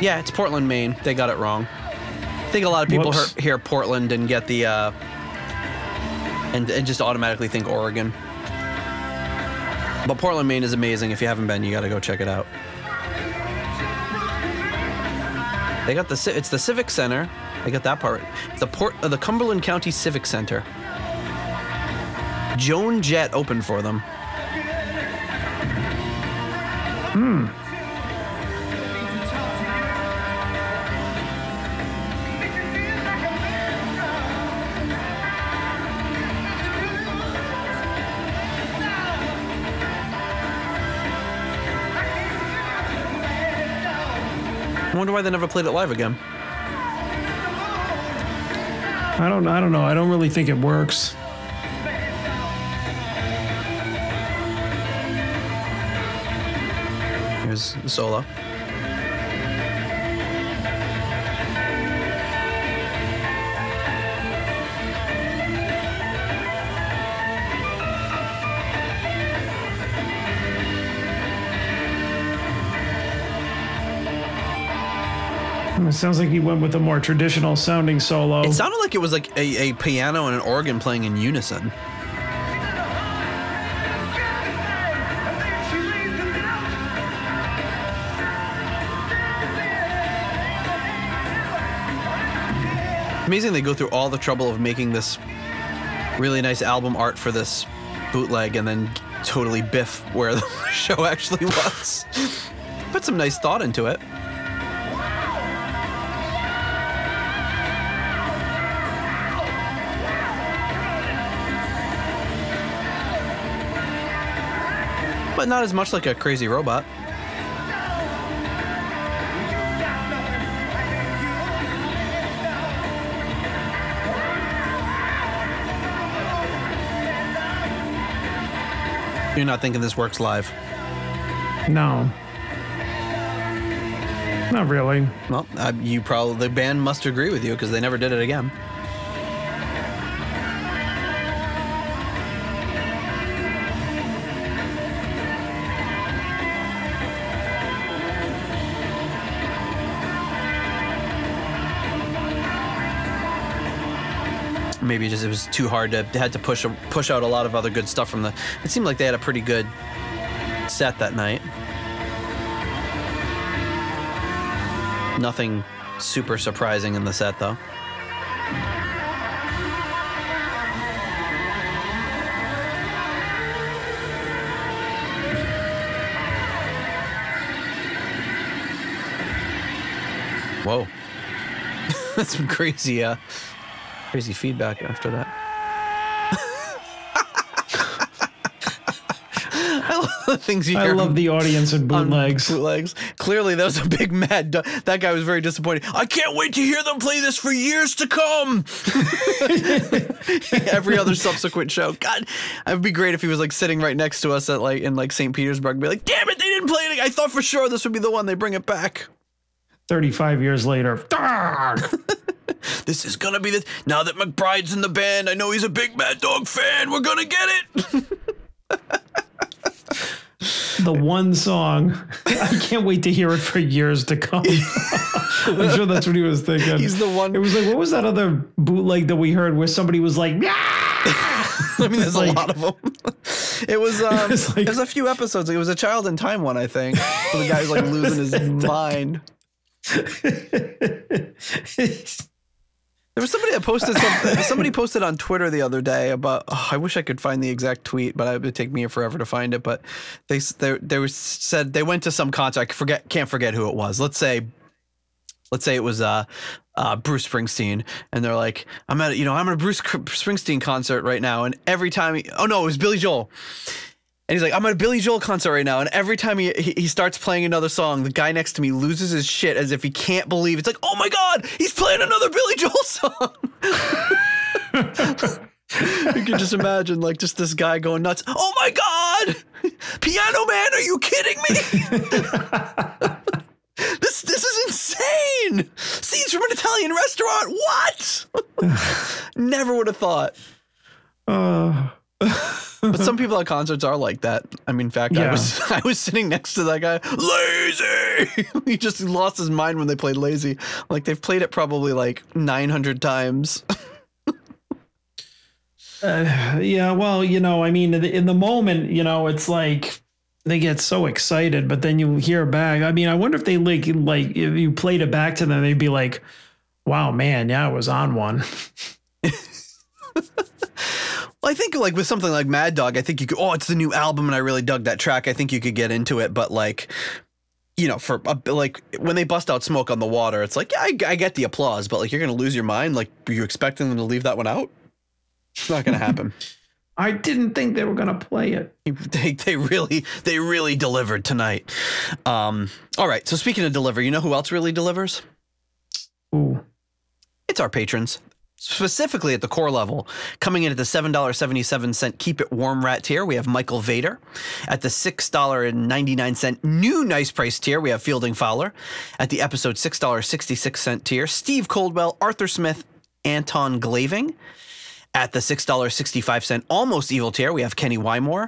Yeah, it's Portland, Maine. They got it wrong. I think a lot of people Whoops. hear, Portland and get the uh, and, and just automatically think Oregon. But Portland, Maine is amazing. If you haven't been, you got to go check it out. They got the it's the Civic Center. I got that part. It's the Port uh, the Cumberland County Civic Center. Joan Jett opened for them. I why they never played it live again. I don't. I don't know. I don't really think it works. Here's the solo. It sounds like he went with a more traditional sounding solo. It sounded like it was like a, a piano and an organ playing in unison. Amazing they go through all the trouble of making this really nice album art for this bootleg and then totally biff where the (laughs) show actually was. Put some nice thought into it. But not as much like a crazy robot. You're not thinking this works live. no. Not really. Well, uh, you probably the band must agree with you because they never did it again. Maybe just it was too hard to had to push push out a lot of other good stuff from the. It seemed like they had a pretty good set that night. Nothing super surprising in the set though. Whoa. (laughs) That's crazy uh crazy feedback after that. (laughs) I love the things you I hear love the audience and on bootlegs. bootlegs. Clearly, that was a big mad. du- That guy was very disappointed. I can't wait to hear them play this for years to come. (laughs) Every other subsequent show. God, it would be great if he was like sitting right next to us at like in like St. Petersburg. And be like, damn it, they didn't play it. I thought for sure this would be the one. They bring it back. 35 years later. (laughs) This is gonna be the. Now that McBride's in the band, I know he's a big Mad Dog fan. We're gonna get it. the one song. I can't wait to hear it for years to come. (laughs) I'm sure that's what he was thinking. He's the one- It was like, what was that other bootleg that we heard where somebody was like. (laughs) I mean, there's a lot of them. It was um, was like- there's a few episodes. It was a Child in Time one, I think. Where the guy was like losing his mind. There was somebody that posted something. Somebody posted on Twitter the other day about. Oh, I wish I could find the exact tweet, but it would take me forever to find it. But they they they said they went to some concert. I forget can't forget who it was. Let's say, let's say it was uh, uh, Bruce Springsteen, and they're like, I'm at you know I'm at a Bruce Springsteen concert right now, and every time he, oh no it was Billy Joel. And he's like, I'm at a Billy Joel concert right now, and every time he, he starts playing another song, the guy next to me loses his shit as if he can't believe it's like, oh my god, he's playing another Billy Joel (laughs) song. you can just imagine like just this guy going nuts. Oh my god, Piano Man, are you kidding me? (laughs) this this is insane. Scenes from an Italian restaurant. What? (laughs) Never would have thought. Uh, But some people at concerts are like that. I mean, in fact, I was (laughs) I was sitting next to that guy, lazy. (laughs) he just lost his mind when they played lazy. Like they've played it probably like 900 times. (laughs) Uh, yeah, well, you know, I mean, in the, in the moment, you know, it's like they get so excited, but then you hear back. I mean, I wonder if they like, like, if you played it back to them, they'd be like, wow, man, yeah, I was on one. Well, I think like with something like Mad Dog, I think you could. Oh, it's the new album, and I really dug that track. I think you could get into it, but like, you know, for a, like when they bust out "Smoke on the Water," it's like, yeah, I, I get the applause, but like you're gonna lose your mind. Like, are you expecting them to leave that one out? It's not gonna happen. (laughs) I didn't think they were gonna play it. (laughs) they they really they really delivered tonight. Um, all right. So speaking of deliver, you know who else really delivers? Ooh. It's our patrons. Specifically at the core level, coming in at the $7.77 Keep It Warm Rat tier, we have Michael Vader. At the $6.99 new nice price tier, we have Fielding Fowler. At the episode $6.66 tier, Steve Coldwell, Arthur Smith, Anton Glaving. At the $6.65 almost evil tier, we have Kenny Wymore.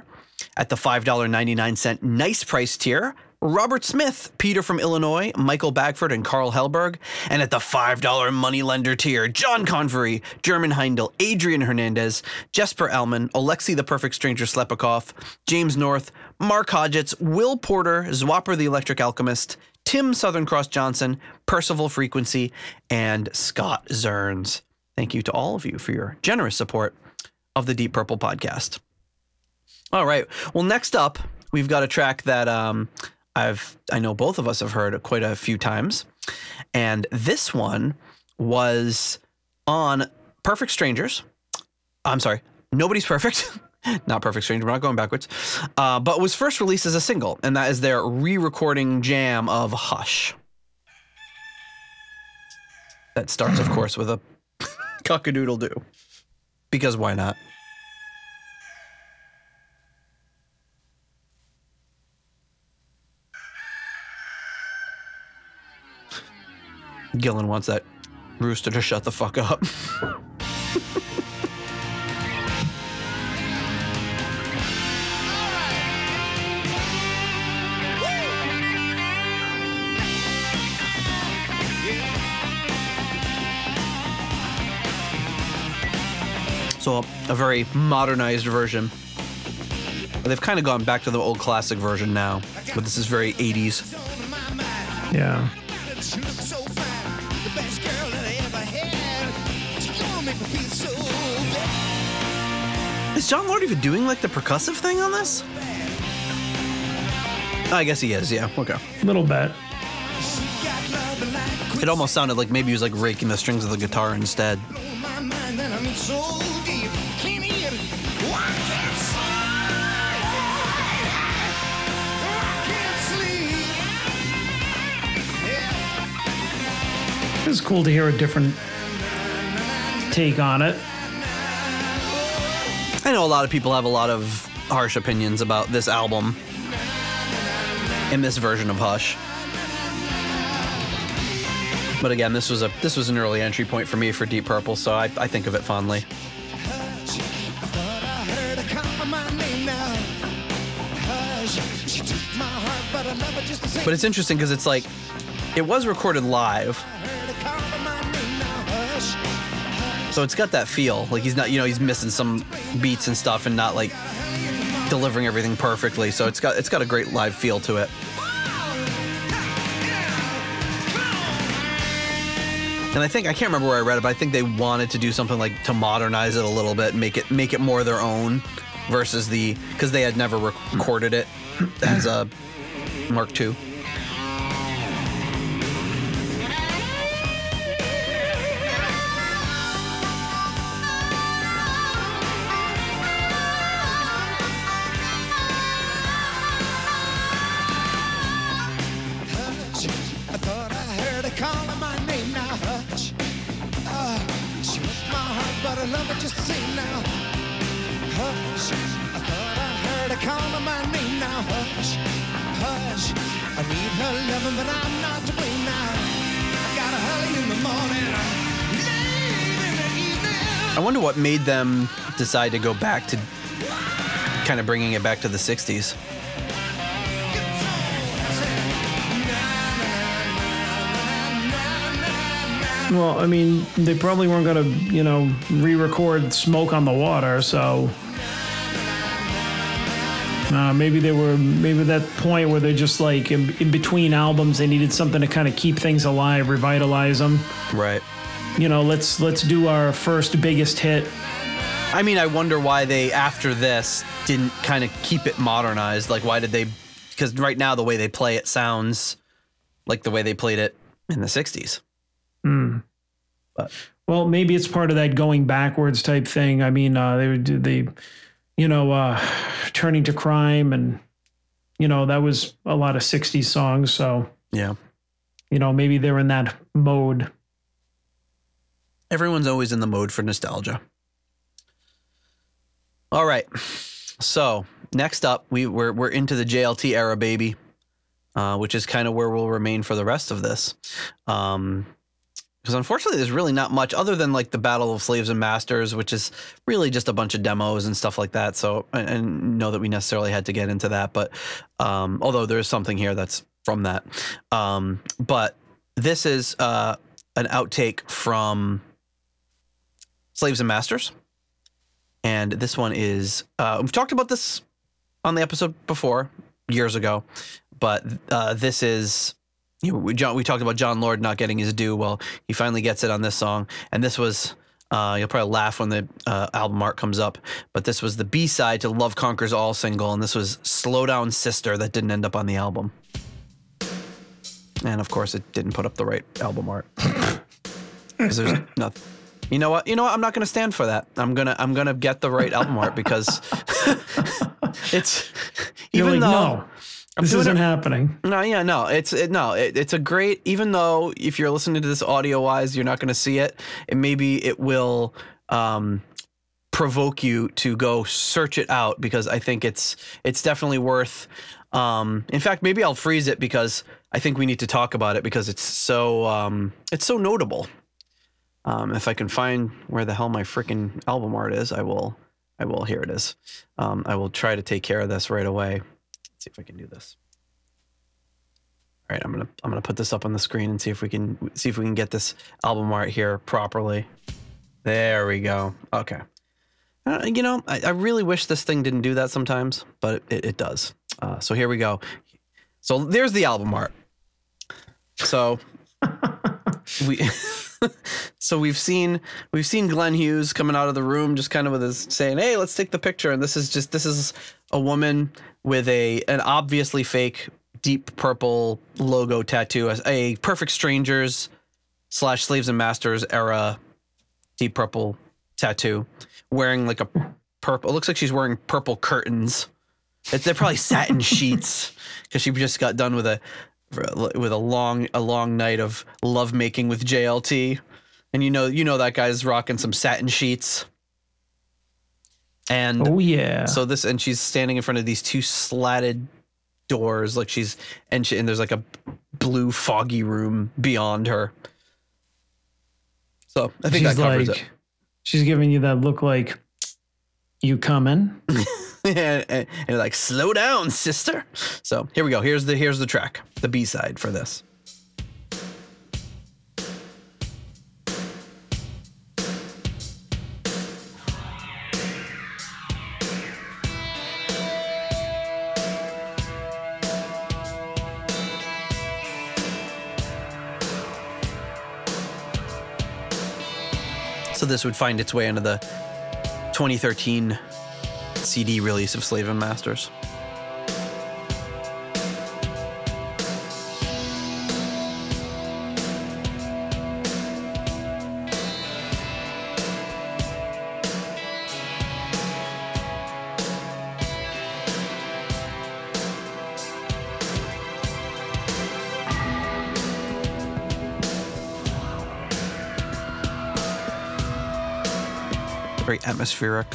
At the $5.99 nice price tier, Robert Smith, Peter from Illinois, Michael Bagford, and Carl Helberg. And at the $5 moneylender tier, John Convery, German Heindel, Adrian Hernandez, Jesper Elman, Alexi the Perfect Stranger Slepikoff, James North, Mark Hodgetts, Will Porter, Zwapper the Electric Alchemist, Tim Southern Cross Johnson, Percival Frequency, and Scott Zerns. Thank you to all of you for your generous support of the Deep Purple podcast. All right. Well, next up, we've got a track that um, I've I know both of us have heard it quite a few times, and this one was on Perfect Strangers. I'm sorry, Nobody's Perfect. (laughs) Not Perfect Stranger. We're not going backwards. Uh, but was first released as a single, and that is their re-recording jam of Hush. That starts, of course, with a (laughs) cockadoodle doo. Because why not? Gillan wants that rooster to shut the fuck up. (laughs) So a very modernized version. They've kind of gone back to the old classic version now, but this is very 80s. Yeah. Is Jon Lord even doing like the percussive thing on this? I guess he is, yeah. Okay. Little bit. She got love and like It almost sounded like maybe he was like raking the strings of the guitar instead. blow my mind and I'm in so deep. Can't hear it. Why can't sleep? I can't sleep. Yeah. It's cool to hear a different take on it. A lot of people have a lot of harsh opinions about this album and this version of Hush. But again, this was a this was an early entry point for me for Deep Purple, so I, I think of it fondly. But it's interesting because it's like it was recorded live, so it's got that feel. Like he's not, you know, he's missing some beats and stuff, and not like delivering everything perfectly. So it's got it's got a great live feel to it. And I think I can't remember where I read it, but I think they wanted to do something like to modernize it a little bit, make it make it more their own, versus the because they had never recorded it as a Mark II. Them decide to go back to kind of bringing it back to the 60s. Well, I mean, they probably weren't going to, you know, re-record "Smoke on the Water," so uh, maybe they were maybe that point where they're just like in, in between albums, they needed something to kind of keep things alive, revitalize them. Right. You know, let's let's do our first biggest hit I mean, I wonder why they after this didn't kind of keep it modernized. Like, why did they? Because right now the way they play it sounds like the way they played it in the '60s. Well, maybe it's part of that going backwards type thing. I mean, uh, they would do the, you know, uh, turning to crime, and you know that was a lot of '60s songs. So Yeah. you know, maybe they're in that mode. Everyone's always in the mode for nostalgia. All right. So next up, we we're we're into the JLT era, baby, uh, which is kind of where we'll remain for the rest of this. Um, because unfortunately, there's really not much other than like the Battle of Slaves and Masters, which is really just a bunch of demos and stuff like that. So, and, and know that we necessarily had to get into that, but um, although there's something here that's from that, um, but this is uh, an outtake from Slaves and Masters. And this one is, uh, we've talked about this on the episode before, years ago, but uh, this is, you know, we, John, we talked about Jon Lord not getting his due. Well, he finally gets it on this song. And this was, uh, you'll probably laugh when the uh, album art comes up, but this was the B side to Love Conquers All single. And this was Slow Down Sister that didn't end up on the album. And of course, it didn't put up the right album art. (laughs) Because there's nothing. You know what? You know what? I'm not going to stand for that. I'm gonna I'm gonna get the right album art because (laughs) it's You're even like, though no, this doing isn't it- happening. no, yeah, no, it's it, no, it, it's a great. Even though if you're listening to this audio wise, you're not going to see it. And maybe it will um, provoke you to go search it out because I think it's it's definitely worth. Um, in fact, maybe I'll freeze it because I think we need to talk about it because it's so um, it's so notable. Um, if I can find where the hell my freaking album art is, I will. I will. Here it is. Um, I will try to take care of this right away. Let's see if I can do this. All right, I'm gonna I'm gonna put this up on the screen and see if we can see if we can get this album art here properly. There we go. Okay. Uh, you know, I, I really wish this thing didn't do that sometimes, but it, it does. Uh, so here we go. So there's the album art. So (laughs) we (laughs) (laughs) so we've seen we've seen Glenn Hughes coming out of the room just kind of with his saying, "Hey, let's take the picture." And this is just this is a woman with a an obviously fake deep purple logo tattoo, a, a Perfect Strangers slash Slaves and Masters era deep purple tattoo, wearing like a purple. It looks like she's wearing purple curtains. It's, they're probably satin (laughs) sheets because she just got done with a with a long a long night of lovemaking with JLT, and you know you know that guy's rocking some satin sheets. And Oh yeah. so this, and she's standing in front of these two slatted doors, like she's, and she, and there's like a blue foggy room beyond her. So I think she's that covers like, she's giving you that look like, you coming? (laughs) and, and, and like, slow down, sister. So here we go. Here's the here's the track, the B side for this. So this would find its way into the 2013 CD release of Slave and Masters. Atmospheric.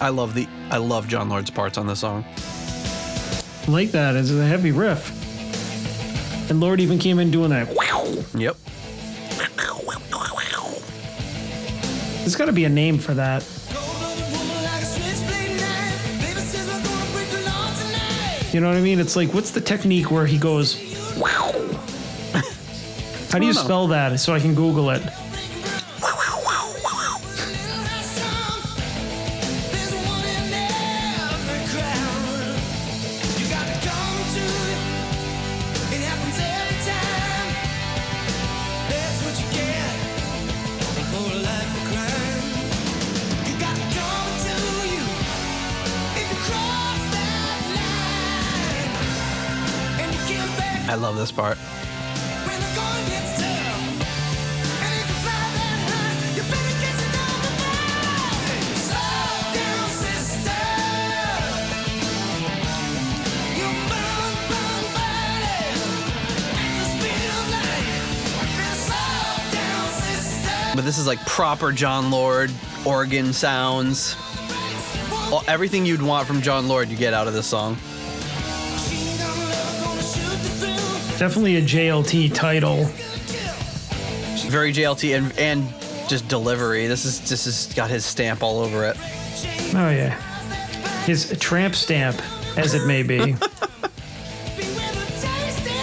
I love the I love Jon Lord's parts on this song. Like that. It's a heavy riff. And Lord even came in doing that. Yep. There's got to be a name for that. You know what I mean? It's like, what's the technique where he goes, How do you know. spell that so I can Google it? Sister. But this is like proper Jon Lord organ sounds. All, everything you'd want from Jon Lord, you get out of this song. Definitely a JLT title. Very JLT and and just delivery. This is this has got his stamp all over it. Oh yeah, his tramp stamp, as it may be. (laughs)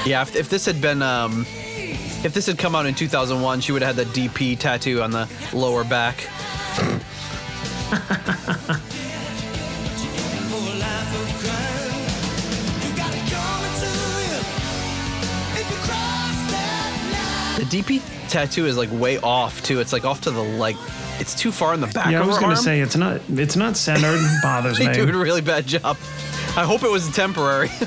Yeah, if, if this had been um, if this had come out in 2001, she would have had the DP tattoo on the lower back. (laughs) The DP tattoo is like way off too. It's like off to the like, it's too far in the back. Yeah, I was gonna arm. say it's not it's not centered. (laughs) Bothers they me. do a really bad job. I hope it was temporary. (laughs)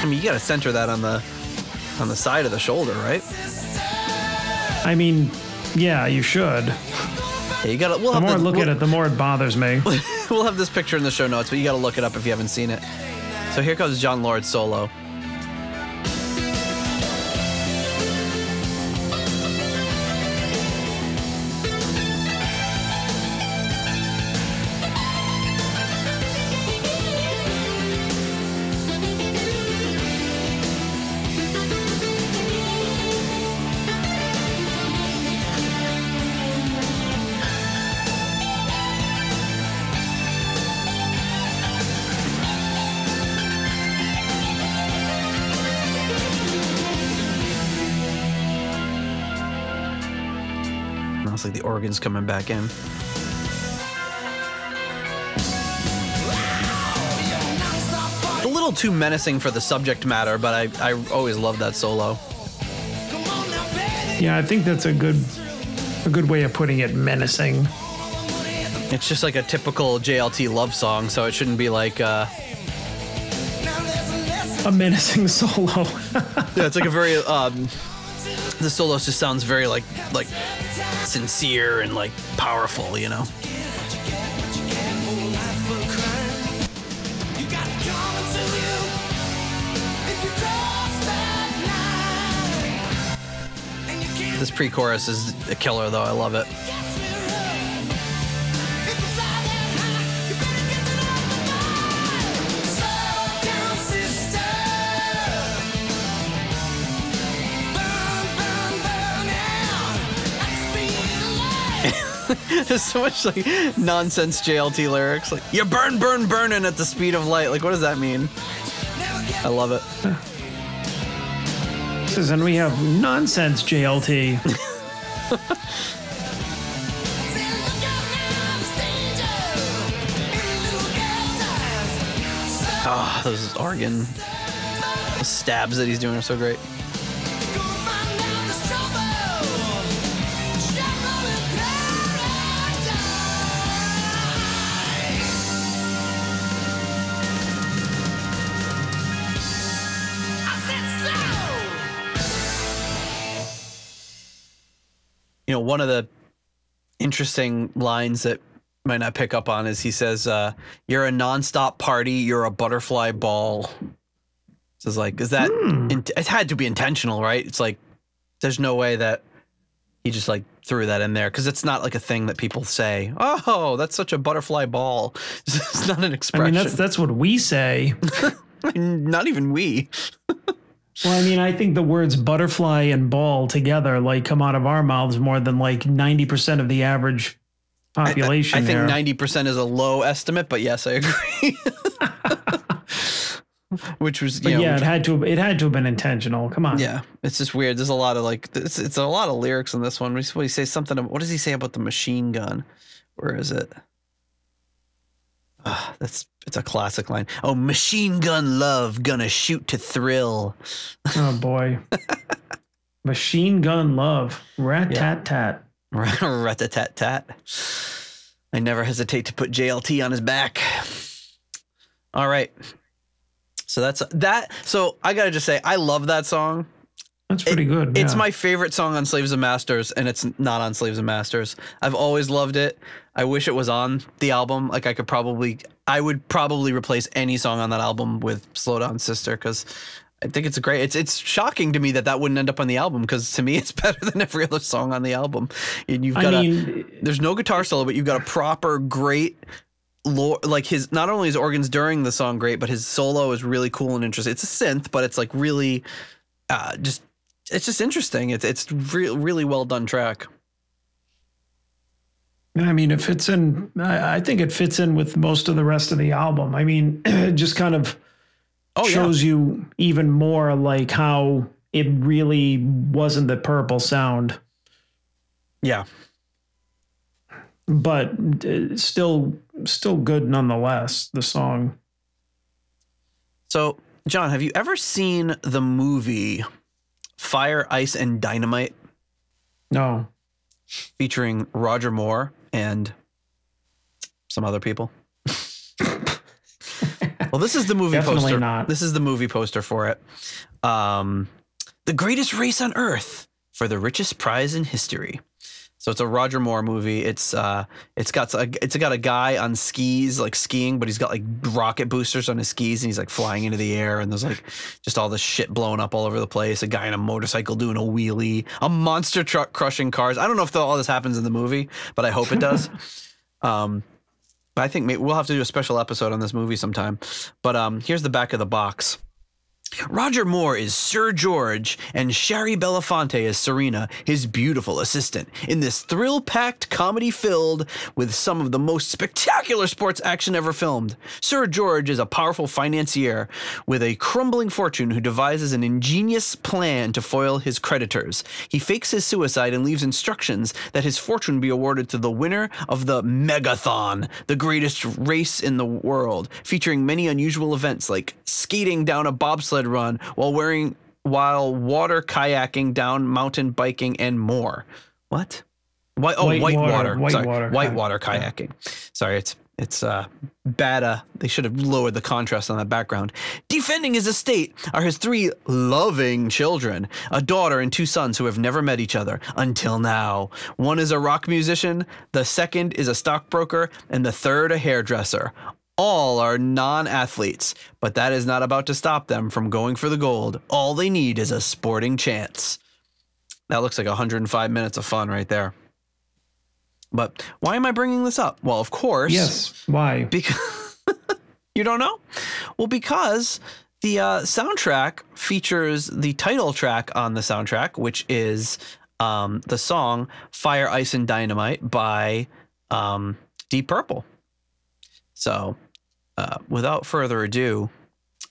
I mean, you gotta center that on the on the side of the shoulder, right? I mean, yeah, you should. Yeah, you gotta. We'll The have more I look we'll, at it, the more it bothers me. (laughs) we'll have this picture in the show notes, but you gotta look it up if you haven't seen it. So here comes Jon Lord solo. Now it's organ's coming back in. A little too menacing for the subject matter, but I, I always love that solo. Yeah, I think that's a good a good way of putting it. Menacing. It's just like a typical JLT love song, so it shouldn't be like, uh, A menacing (laughs) solo. yeah, it's like a very, um, the solo just sounds very like, like sincere and like powerful, you know? This pre-chorus is a killer, though. I love it. (laughs) There's so much like nonsense JLT lyrics, like "you burn, burn, burning at the speed of light." Like, what does that mean? I love it. And we have nonsense JLT. (laughs) Ah, those organ stabs that he's doing are so great. You know, one of the interesting lines that might not pick up on is he says, uh, "You're a nonstop party. You're a butterfly ball." So it's like, is that? in- it had to be intentional, right? It's like, there's no way that he just like threw that in there because it's not like a thing that people say. Oh, that's such a butterfly ball. (laughs) It's not an expression. I mean, that's that's what we say. (laughs) not even we. (laughs) Well, I mean, I think the words butterfly and ball together like come out of our mouths more than like ninety percent of the average I- population. I, think ninety percent is a low estimate, but yes, I agree. (laughs) Which was, you know, yeah, which- it had to it had to have been intentional. Come on. Yeah, it's just weird. There's a lot of like, it's, it's a lot of lyrics in this one. What he say something? What does he say about the machine gun? Where is it? Ah, that's it's a classic line. Oh, machine gun love, gonna shoot to thrill. Oh boy. (laughs) Machine gun love. Rat tat tat. Rat tat tat. tat. I never hesitate to put JLT on his back. All right. So that's that. So I got to just say, I love that song. That's pretty good. It's my favorite song on Slaves and Masters, and it's not on Slaves and Masters. I've always loved it. I wish it was on the album. Like I could probably, I would probably replace any song on that album with "Slow Down Sister" because I think it's a great. It's it's shocking to me that that wouldn't end up on the album because to me (laughs) it's better than every other song on the album. And you've I got a, mean, there's no guitar solo, but you've got a proper great. Lord, like his not only his organs during the song great, but his solo is really cool and interesting. It's a synth, but it's like really, uh, just it's just interesting. It's it's re- really well done track. I mean, it fits in. I, think it fits in with most of the rest of the album. I mean, (clears throat) it just kind of Oh shows you even more like how it really wasn't the purple sound, yeah, but uh, still, still good nonetheless. The song. So, John, have you ever seen the movie Fire, Ice, and Dynamite No, featuring Roger Moore and some other people? (laughs) well, this is the movie Definitely poster. not. This is the movie poster for it. Um, the greatest race on earth for the richest prize in history. So it's a Roger Moore movie. It's uh, it's got a, it's got a guy on skis like skiing, but he's got like rocket boosters on his skis and he's like flying into the air and there's like just all this shit blowing up all over the place. A guy on a motorcycle doing a wheelie, a monster truck crushing cars. I don't know if the, all this happens in the movie, but I hope it does. (laughs) um, but I think maybe we'll have to do a special episode on this movie sometime. But um, here's the back of the box. Roger Moore is Sir George, and Shari Belafonte is Serena, his beautiful assistant, in this thrill packed comedy filled with some of the most spectacular sports action ever filmed. Sir George is a powerful financier with a crumbling fortune who devises an ingenious plan to foil his creditors. He fakes his suicide and leaves instructions that his fortune be awarded to the winner of the Megathon, the greatest race in the world, featuring many unusual events like skating down a bobsled run while wearing while water kayaking down mountain biking and more. What? White, oh, White white, water, water. white Sorry, water white water kayaking. Sorry, it's it's uh bad. Uh, they should have lowered the contrast on that background. Defending his estate are his three loving children, a daughter and two sons who have never met each other until now. One is a rock musician, the second is a stockbroker, and the third a hairdresser. All are non athletes, but that is not about to stop them from going for the gold. All they need is a sporting chance. That looks like 105 minutes of fun right there. But why am I bringing this up? Well, of course. yes. Why? Because (laughs) you don't know? Well, because the uh, soundtrack features the title track on the soundtrack, which is um, the song "Fire, Ice, and Dynamite" by um, Deep Purple. So, uh, without further ado,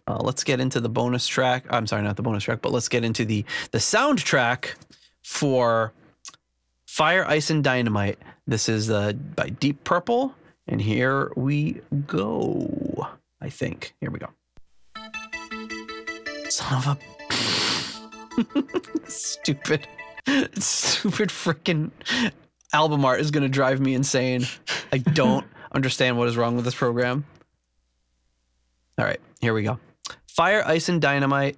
uh, let's get into the bonus track. I'm sorry, not the bonus track, but let's get into the the soundtrack for Fire, Ice, and Dynamite. This is uh, by Deep Purple, and here we go. I think. Here we go. Son of a (laughs) stupid, stupid freaking album art is gonna drive me insane. I don't understand what is wrong with this program. All right, here we go. Fire, Ice, and Dynamite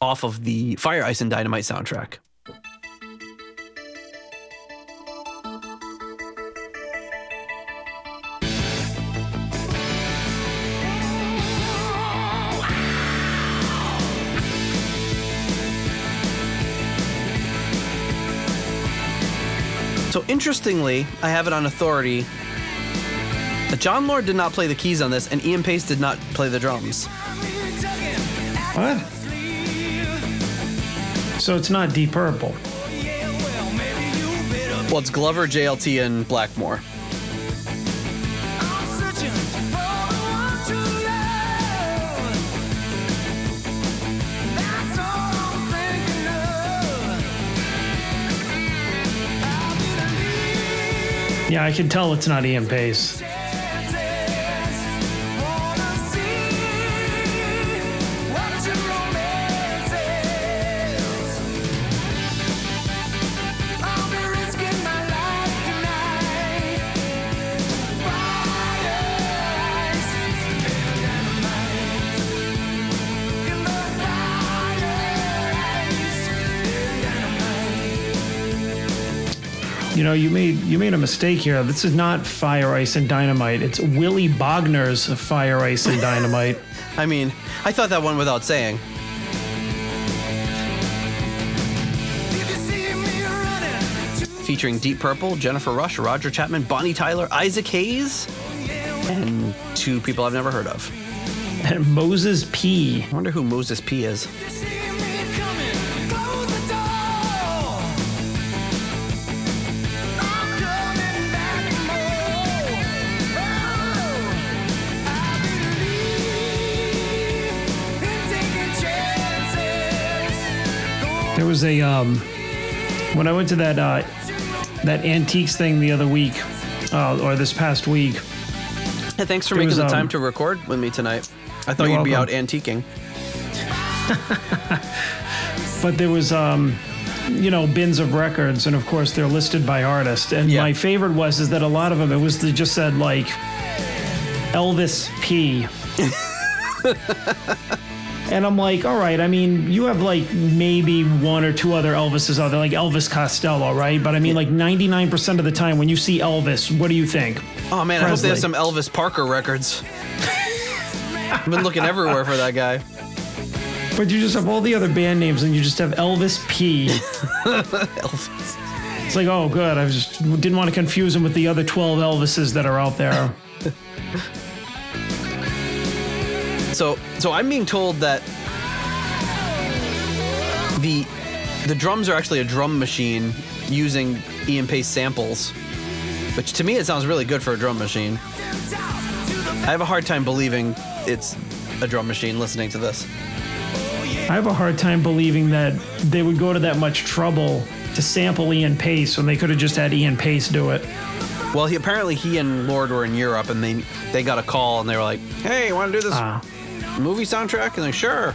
off of the Fire, Ice, and Dynamite soundtrack. So interestingly, I have it on authority. that Jon Lord did not play the keys on this, and Ian Paice did not play the drums. What? So it's not Deep Purple. Well, it's Glover, JLT, and Blackmore. Yeah, I can tell it's not Ian Paice. Know, you made you made a mistake here. This is not Fire, Ice, and Dynamite. It's Willie Bogner's Fire, Ice, and Dynamite. (laughs) I mean, I thought that one without saying. Featuring Deep Purple, Jennifer Rush, Roger Chapman, Bonnie Tyler, Isaac Hayes, and two people I've never heard of. and Moses P. I wonder who Moses P is. There was a um, when I went to that uh, that antiques thing the other week, uh, or this past week. Hey, thanks for making was, the um, time to record with me tonight. I thought you'd be out antiquing. (laughs) but there was um you know bins of records and of course they're listed by artist and Yeah. my favorite was is that a lot of them it was they just said like elvis p (laughs) and i'm like all right i mean you have like maybe one or two other elvises out there like elvis costello right but i mean like 99% of the time when you see elvis what do you think Oh man, I hope they have some Elvis Parker records. I've been looking everywhere for that guy. but you just have all the other band names and you just have elvis p Elvis. (laughs) It's like, oh, good. I just didn't want to confuse him with the other 12 Elvises that are out there. (laughs) So, I'm being told that the the drums are actually a drum machine using Ian Paice samples, which to me it sounds really good for a drum machine. I have a hard time believing it's a drum machine listening to this. I have a hard time believing that they would go to that much trouble to sample Ian Paice when they could have just had Ian Paice do it. Well, he apparently he and Lord were in Europe and they they got a call and they were like, "Hey, want to do this Ah. Movie soundtrack?" And they're sure.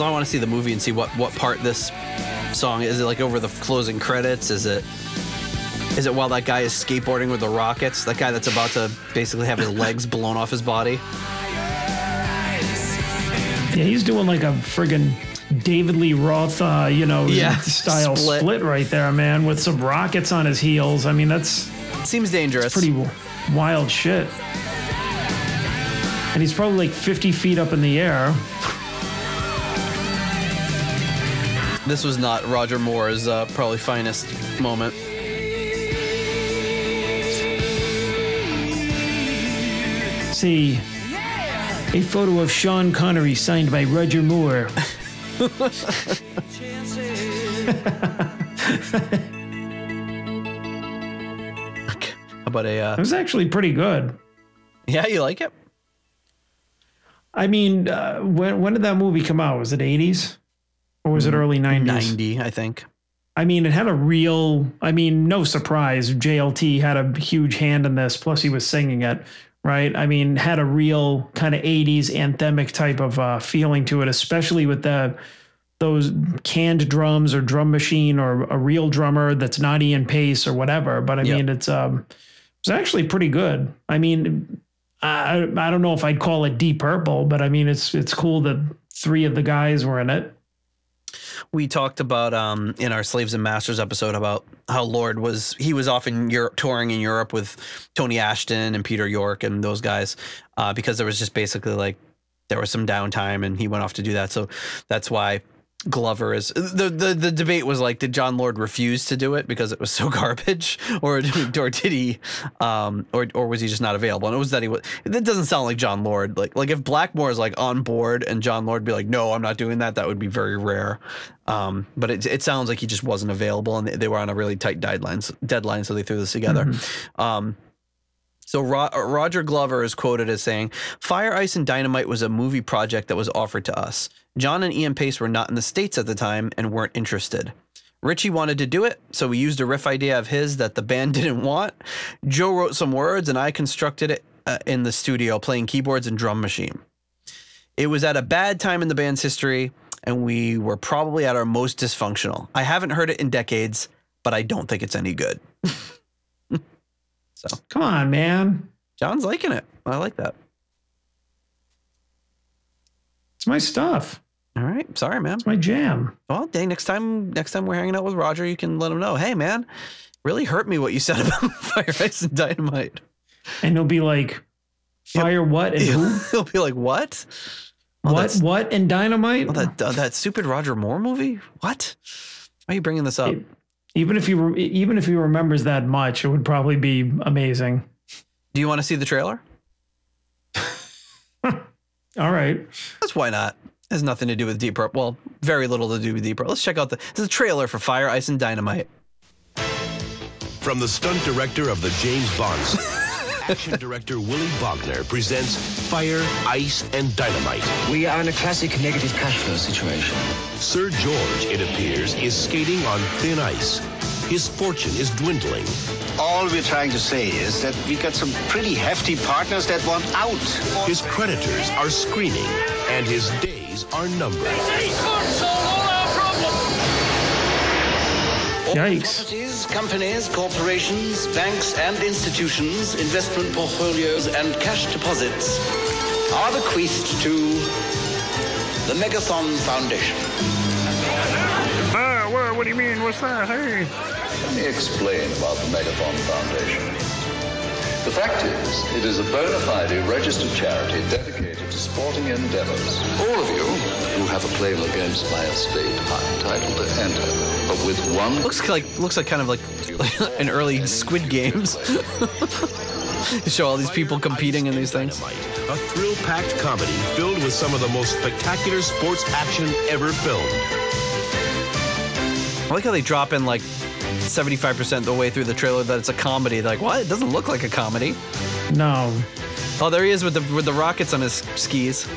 I want to see the movie and see what what part this song is. It like over the closing credits? Is it is it while that guy is skateboarding with the rockets? That guy that's about to basically have his (laughs) legs blown off his body. Yeah, he's doing like a friggin' David Lee Roth, uh, you know, Yeah, (laughs) style split. split. right there, man, with some rockets on his heels. I mean, that's Seems dangerous. pretty w- wild shit. And he's probably like 50 feet up in the air. This was not Roger Moore's uh, probably finest moment. See, a photo of Sean Connery signed by Roger Moore. (laughs) (laughs) How about a? Uh, It was actually pretty good. yeah, you like it? I mean, uh, when when did that movie come out? Was it 80s or was it early 90s? Ninety, I think. I mean, it had a real. I mean, no surprise. JLT had a huge hand in this. Plus, he was singing it, right? I mean, had a real kind of '80s anthemic type of uh, feeling to it, especially with the those canned drums or drum machine or a real drummer that's not Ian Paice or whatever. But I Yep. mean, it's um, it's actually pretty good. I mean, I I don't know if I'd call it Deep Purple, but I mean, it's it's cool that three of the guys were in it. We talked about um, in our Slaves and Masters episode about how Lord was he was often Europe, touring in Europe with Tony Ashton and Peter York and those guys uh, because there was just basically like there was some downtime and he went off to do that. So that's why Glover is the the the debate was like, did Jon Lord refuse to do it because it was so (laughs) garbage, or or did he, um, or or was he just not available? And it was that he was. That doesn't sound like Jon Lord. Like like if Blackmore is like on board and Jon Lord be like, no, I'm not doing that. That would be very rare. Um, but it it sounds like he just wasn't available, and they, were on a really tight deadlines deadline, so they threw this together. Um, so Ro- Roger Glover is quoted as saying, "Fire, Ice, and Dynamite was a movie project that was offered to us. John and Ian Paice were not in the states at the time and weren't interested. Ritchie wanted to do it, so we used a riff idea of his that the band (laughs) didn't want. Joe wrote some words, and I constructed it uh, in the studio, playing keyboards and drum machine. It was at a bad time in the band's history, and we were probably at our most dysfunctional. I haven't heard it in decades, but I don't think it's any good." (laughs) So come on, man. John's liking it. I like that. It's my stuff. All right, sorry, man. It's my jam. Well, dang, next time next time we're hanging out with Roger, you can let him know. Hey, man, really hurt me what you said (laughs) about fire ice and dynamite. And he'll be like, fire what and who? (laughs) He'll be like, what? What? What and dynamite? That uh, that stupid Roger Moore movie? What? Why are you bringing this up? even if he re- even if he remembers that much, it would probably be amazing. Do you want to see the trailer? (laughs) All right. That's why not. Has nothing to do with Deep Purple. Well, very little to do with Deep Purple. Let's check out the this is a trailer for Fire, Ice, and Dynamite. From the stunt director of the James Bond (laughs) action director Willie Bogner presents Fire, Ice, and Dynamite. We are in a classic negative cash flow situation. Sir George, it appears, is skating on thin ice. His fortune is dwindling. All we're trying to say is that we got some pretty hefty partners that want out. His creditors are screaming, and his days are numbered. Yikes. Properties, companies, corporations, banks, and institutions, investment portfolios, and cash deposits are bequeathed to the Megathon Foundation. Ah, what, what do you mean? What's that? Hey. Let me explain about the Megathon Foundation. The fact is, it is a bona fide registered charity dedicated to sporting endeavors. All of you who have a claim against my estate are entitled to enter, but with one Looks like looks like kind of like (laughs) an early Squid Games. You (laughs) Show all these people competing in these things. A thrill-packed comedy filled with some of the most spectacular sports action ever filmed. I like how they drop in like 75% the way through the trailer that it's a comedy. They're like, what? It doesn't look like a comedy. No. Oh, there he is with the with the rockets on his skis. (laughs)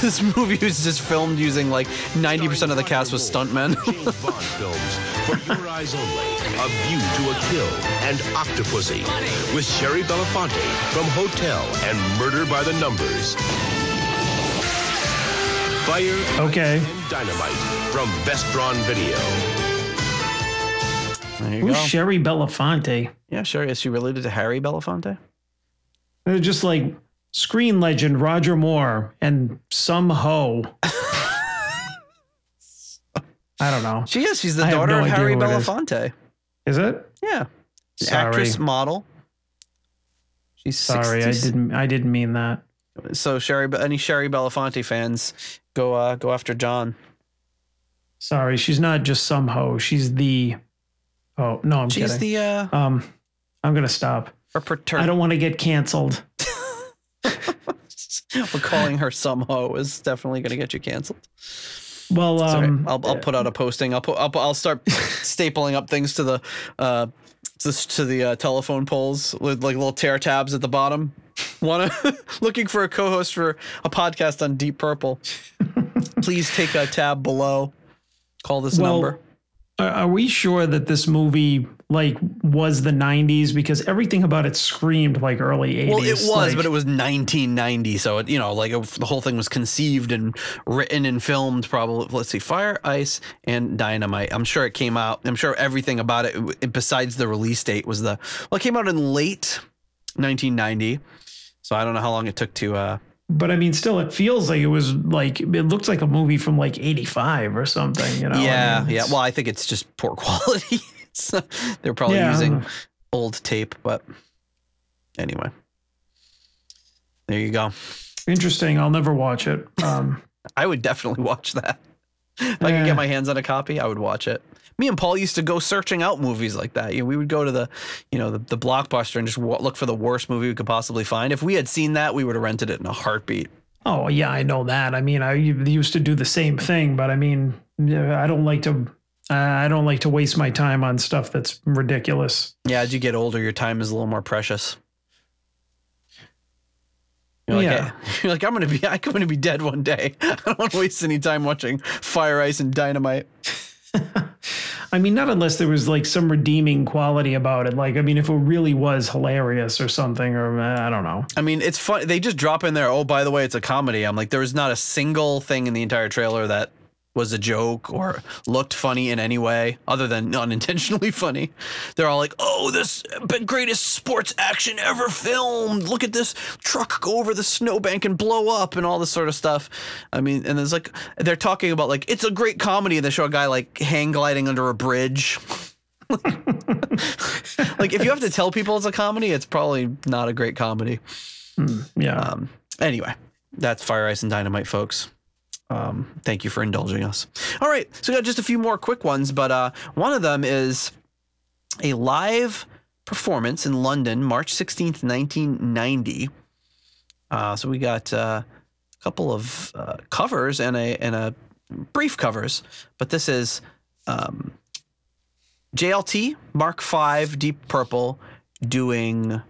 this movie was just filmed using like 90% of the cast was stuntmen. (laughs) James Bond films for your eyes only. A View to a Kill and Octopussy with Shari Belafonte from Hotel and Murder by the Numbers. Fire Okay. and Dynamite from Best Drawn Video. There Who's go. Shari Belafonte? yeah, Shari. Is she related to Harry Belafonte? They're just like screen legend Roger Moore and some hoe. (laughs) I don't know. She is. She's the I daughter no of Harry it is. Belafonte. Is it? Yeah. Sorry. Actress, model. She's Sorry, 60 I didn't. I didn't mean that. So Shari, any Shari Belafonte fans, go uh, go after John. Sorry, she's not just some hoe. She's the. Oh no, I'm She's kidding. the uh, um, I'm gonna stop. her pater- I don't want to get canceled. (laughs) (laughs) We're calling her some hoe is definitely going to get you canceled. Well, um, I'll, I'll put out a posting. I'll put I'll, I'll start (laughs) stapling up things to the uh to, to the uh, telephone poles with like little tear tabs at the bottom. Want to looking for a co-host for a podcast on Deep Purple? Please take a tab below. Call this Well, number. Are, are we sure that this movie like was the 90s? Because everything about it screamed like early 80s. Well, it was, like- but it was 1990, so it, you know, like it, the whole thing was conceived and written and filmed. Probably, let's see, Fire, Ice, and Dynamite. I'm sure it came out. I'm sure everything about it, it- besides the release date, was the well, it came out in late 1990. So I don't know how long it took to. uh But I mean, still, it feels like it was like it looks like a movie from like '85 or something. You know? I Yeah, mean, yeah. Well, I think it's just poor (laughs) quality. so they're probably Yeah, using old tape, but anyway, there you go. interesting. I'll never watch it. (laughs) Um, I would definitely watch that. If I could get my hands on a copy, I would watch it. Me and Paul used to go searching out movies like that. You know, we would go to the, you know, the, the blockbuster and just look for the worst movie we could possibly find. If we had seen that, we would have rented it in a heartbeat. oh yeah, I know that. I mean, I used to do the same thing, but I mean, I don't like to. Uh, I don't like to waste my time on stuff that's ridiculous. Yeah, as you get older, your time is a little more precious. You're like, Yeah. "Hey," (laughs) you're like, I'm gonna be, (laughs) I'm gonna be dead one day. (laughs) I don't want to waste any time watching Fire, Ice, and Dynamite. I mean, not unless there was like some redeeming quality about it. Like, I mean, if it really was hilarious or something, or uh, I don't know. I mean, it's fun. They just drop in there. Oh, by the way, it's a comedy. I'm like, there was not a single thing in the entire trailer that was a joke or looked funny in any way other than (laughs) unintentionally funny. They're all like, "Oh, this greatest sports action ever filmed. Look at this truck go over the snowbank and blow up and all this sort of stuff." I mean, and there's like they're talking about like it's a great comedy and they show a guy like hang gliding under a bridge. (laughs) like if you have to tell people it's a comedy, it's probably not a great comedy. Yeah. Um, anyway, that's Fire Ice and Dynamite, folks. Um, thank you for indulging us. All right, so we got just a few more quick ones, but uh, one of them is a live performance in London, March 16th, 1990. Uh, so we got uh, a couple of uh, covers and a and a brief covers, but this is um, JLT Mark V Deep Purple doing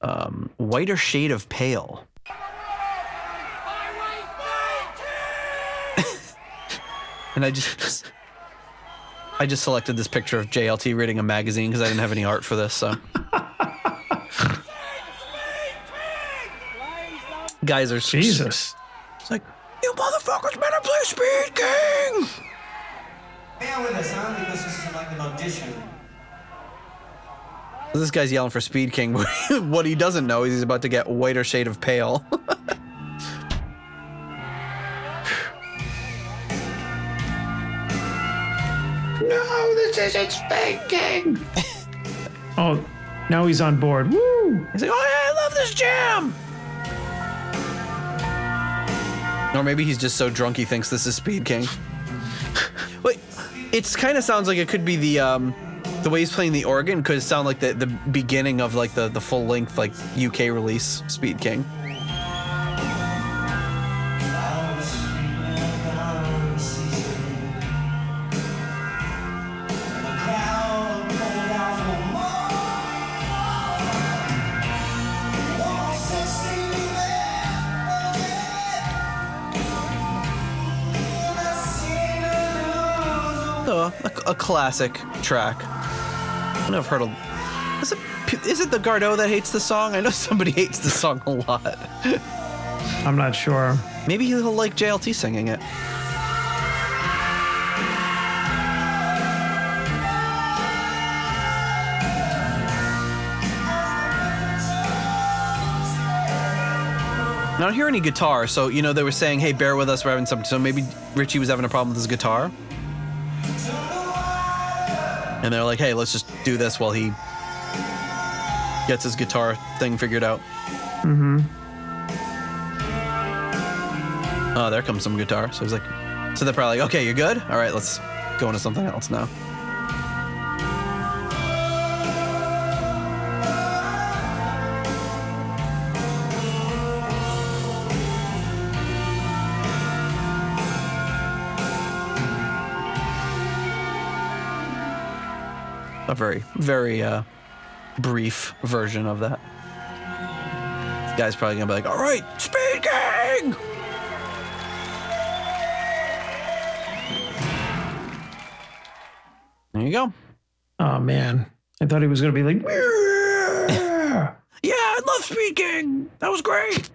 um, Whiter Shade of Pale. And I just I just selected this picture of JLT reading a magazine because I didn't have any art for this. So guys are Jesus. It's like you motherfuckers better play Speed King. Bear with us, huh? Because this is like an audition. This guy's yelling for Speed King. (laughs) what he doesn't know is he's about to get whiter shade of pale. (laughs) No, this isn't Speed King. (laughs) oh, now he's on board. Woo! He's like, oh yeah, I love this jam. Or maybe he's just so drunk he thinks this is Speed King. (laughs) Wait, it's kind of sounds like it could be the um, the way he's playing the organ could sound like the the beginning of like the the full length like UK release Speed King. A, a classic track. I don't know I've heard of. Is it, is it the Gardeau that hates the song? I know (laughs) somebody hates the song a lot. I'm not sure. Maybe he'll like JLT singing it. I don't hear any guitar, so you know they were saying, "Hey, bear with us, we're having something." So maybe Ritchie was having a problem with his guitar, and they're like, "Hey, let's just do this while he gets his guitar thing figured out." Mm-hmm. Oh, there comes some guitar. So he's like, so they're probably like, okay, you're good. All right, let's go into something else now. Very, very uh, brief version of that. This guy's probably gonna be like, all right, Speed King! There you go. Oh man, I thought he was gonna be like, (laughs) Yeah, I love Speed King. That was great.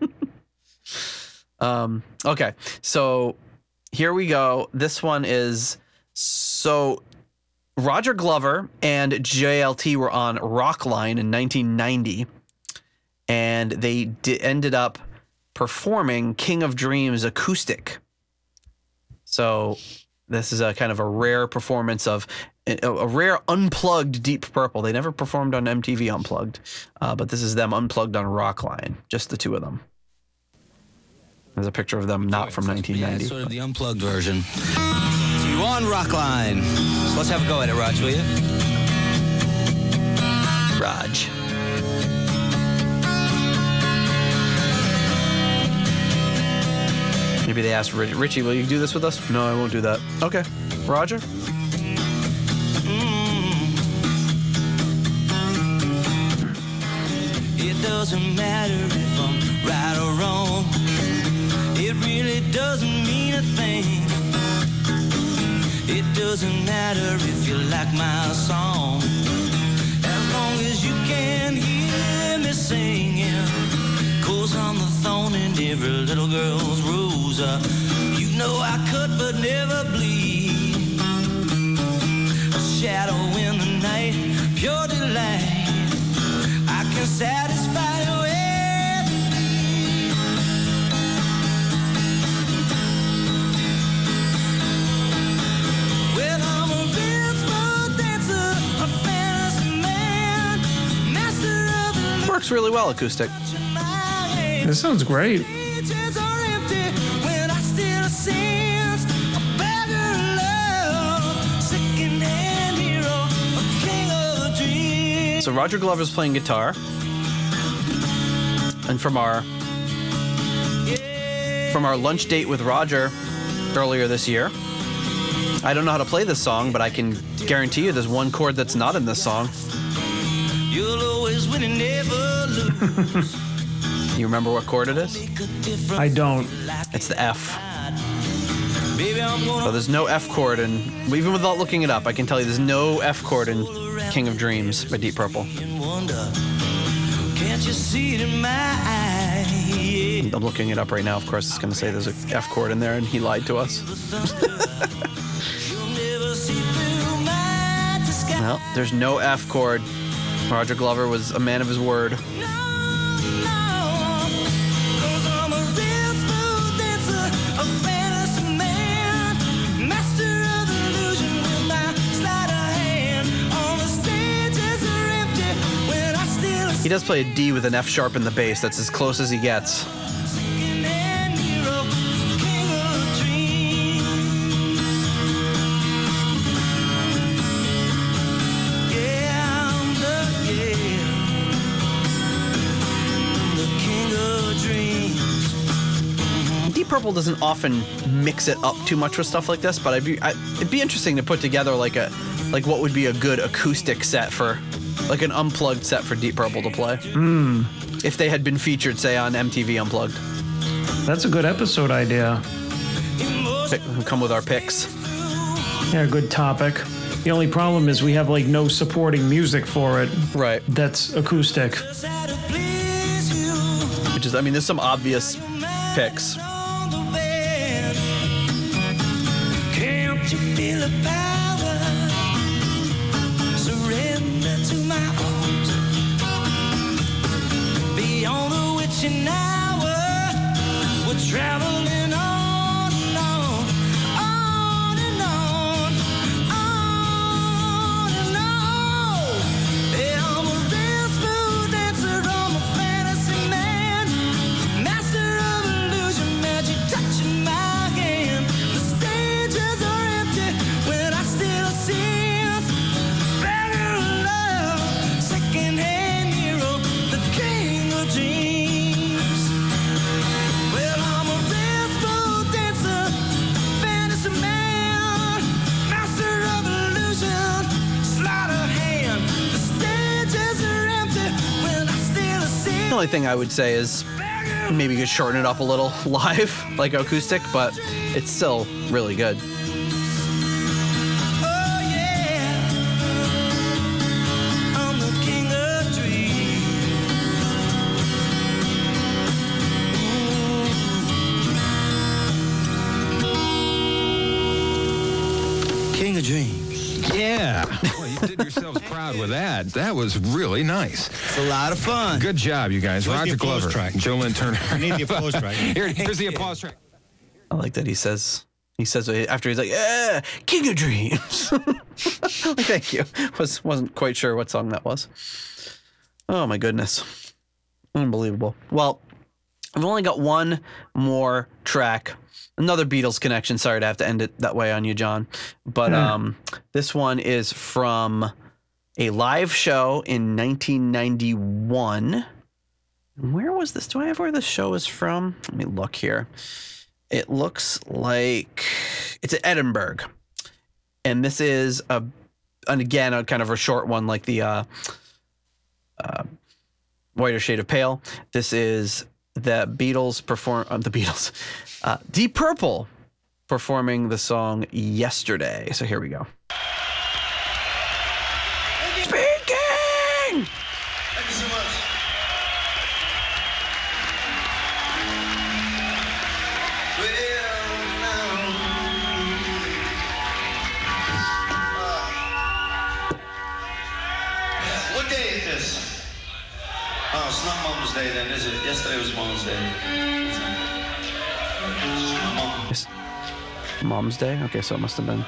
(laughs) um, okay, so here we go. This one is so Roger Glover and JLT were on Rockline in 1990, and they di- ended up performing King of Dreams acoustic. So this is a kind of a rare performance of a, rare unplugged Deep Purple. They never performed on MTV Unplugged, uh, but this is them unplugged on Rockline, just the two of them. There's a picture of them not from 1990. it's sort of the unplugged version. So you on Rockline. So let's have a go at it, Raj, will you? Raj. Maybe they asked Rich- Ritchie, "Will you do this with us?" No, I won't do that. Okay, Roger. It doesn't matter if I'm right or wrong. It really doesn't mean a thing. It doesn't matter if you like my song. As long as you can hear me singing. Cause I'm the thorn in every little girl's rose. You know I could but never bleed. Works really well acoustic. This sounds great. Pages are empty when I still sense a beggar love, second-hand hero, a king of dreams. So Roger Glover's playing guitar. And from our from our lunch date with Roger earlier this year, I don't know how to play this song, but I can guarantee you there's one chord that's not in this song. You'll always win and never. You remember what chord it is? I don't. It's the F. So there's no F chord, and even without looking it up, I can tell you there's no F chord in King of Dreams by Deep Purple. Can't you see it in my eyes? I'm looking it up right now. Of course, it's going to say there's a F chord in there, and he lied to us. Never see through (laughs) my disguise. Well, there's no F chord. Roger Glover was a man of his word. He does play a D with an F sharp in the bass. That's as close as he gets. Purple doesn't often mix it up too much with stuff like this, but I'd be, I, it'd be interesting to put together like a like what would be a good acoustic set for like an unplugged set for Deep Purple to play. Hmm. If they had been featured, say, on MTV Unplugged. That's a good episode idea. Pick, come with our picks. Yeah, good topic. The only problem is we have like no supporting music for it. Right. That's acoustic. Which is, I mean, there's some obvious picks. Witching hour, we're traveling only thing I would say is maybe you could shorten it up a little (laughs) live, like acoustic, but it's still really good. With that. That was really nice. It's a lot of fun. Good job, you guys. Where's Roger applause Glover, track? Joe Lynn Turner. I need the applause (laughs) track. Here, here's the applause track. I like that he says he says after he's like, "Yeah, King of Dreams." (laughs) like, thank you. Was wasn't quite sure what song that was. Oh my goodness, unbelievable. Well, I've only got one more track. Another Beatles connection. Sorry to have to end it that way on you, John. But Yeah. um, this one is from a live show in 1991. Where was this? Do I have where the show is from? Let me look here. It looks like it's at Edinburgh, and this is a, and again, a kind of a short one, like the uh, uh, whiter shade of pale. This is the Beatles perform uh, the Beatles, uh, Deep Purple performing the song "Yesterday." So here we go. Mom's Day. Okay, so it must have been.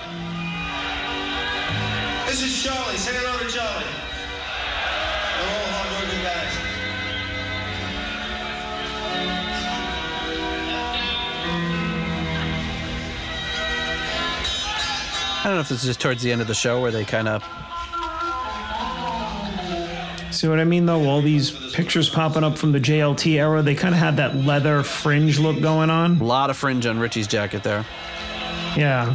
This is Charlie. Say hello to Charlie. They're all hard-working guys. I don't know if this is just towards the end of the show where they kind of. See what I mean, though? All these pictures popping up from the JLT era, they kind of had that leather fringe look going on. A lot of fringe on Ritchie's jacket there. Yeah.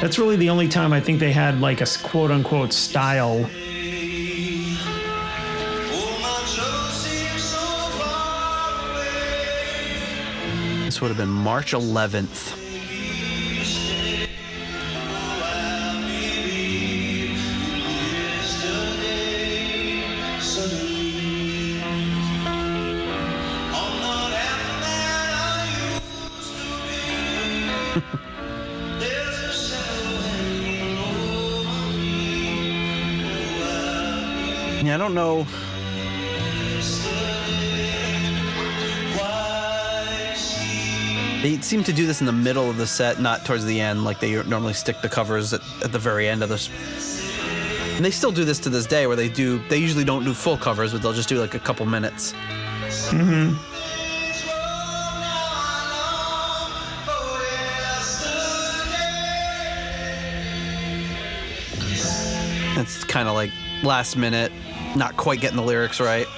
That's really the only time I think they had like a quote unquote style. This would have been March 11th. I don't know. They seem to do this in the middle of the set, not towards the end, like they normally stick the covers at, at the very end of this. And they still do this to this day, where they do. They usually don't do full covers, but they'll just do like a couple minutes. Mm-hmm. It's kind of like last minute, not quite getting the lyrics right. (laughs)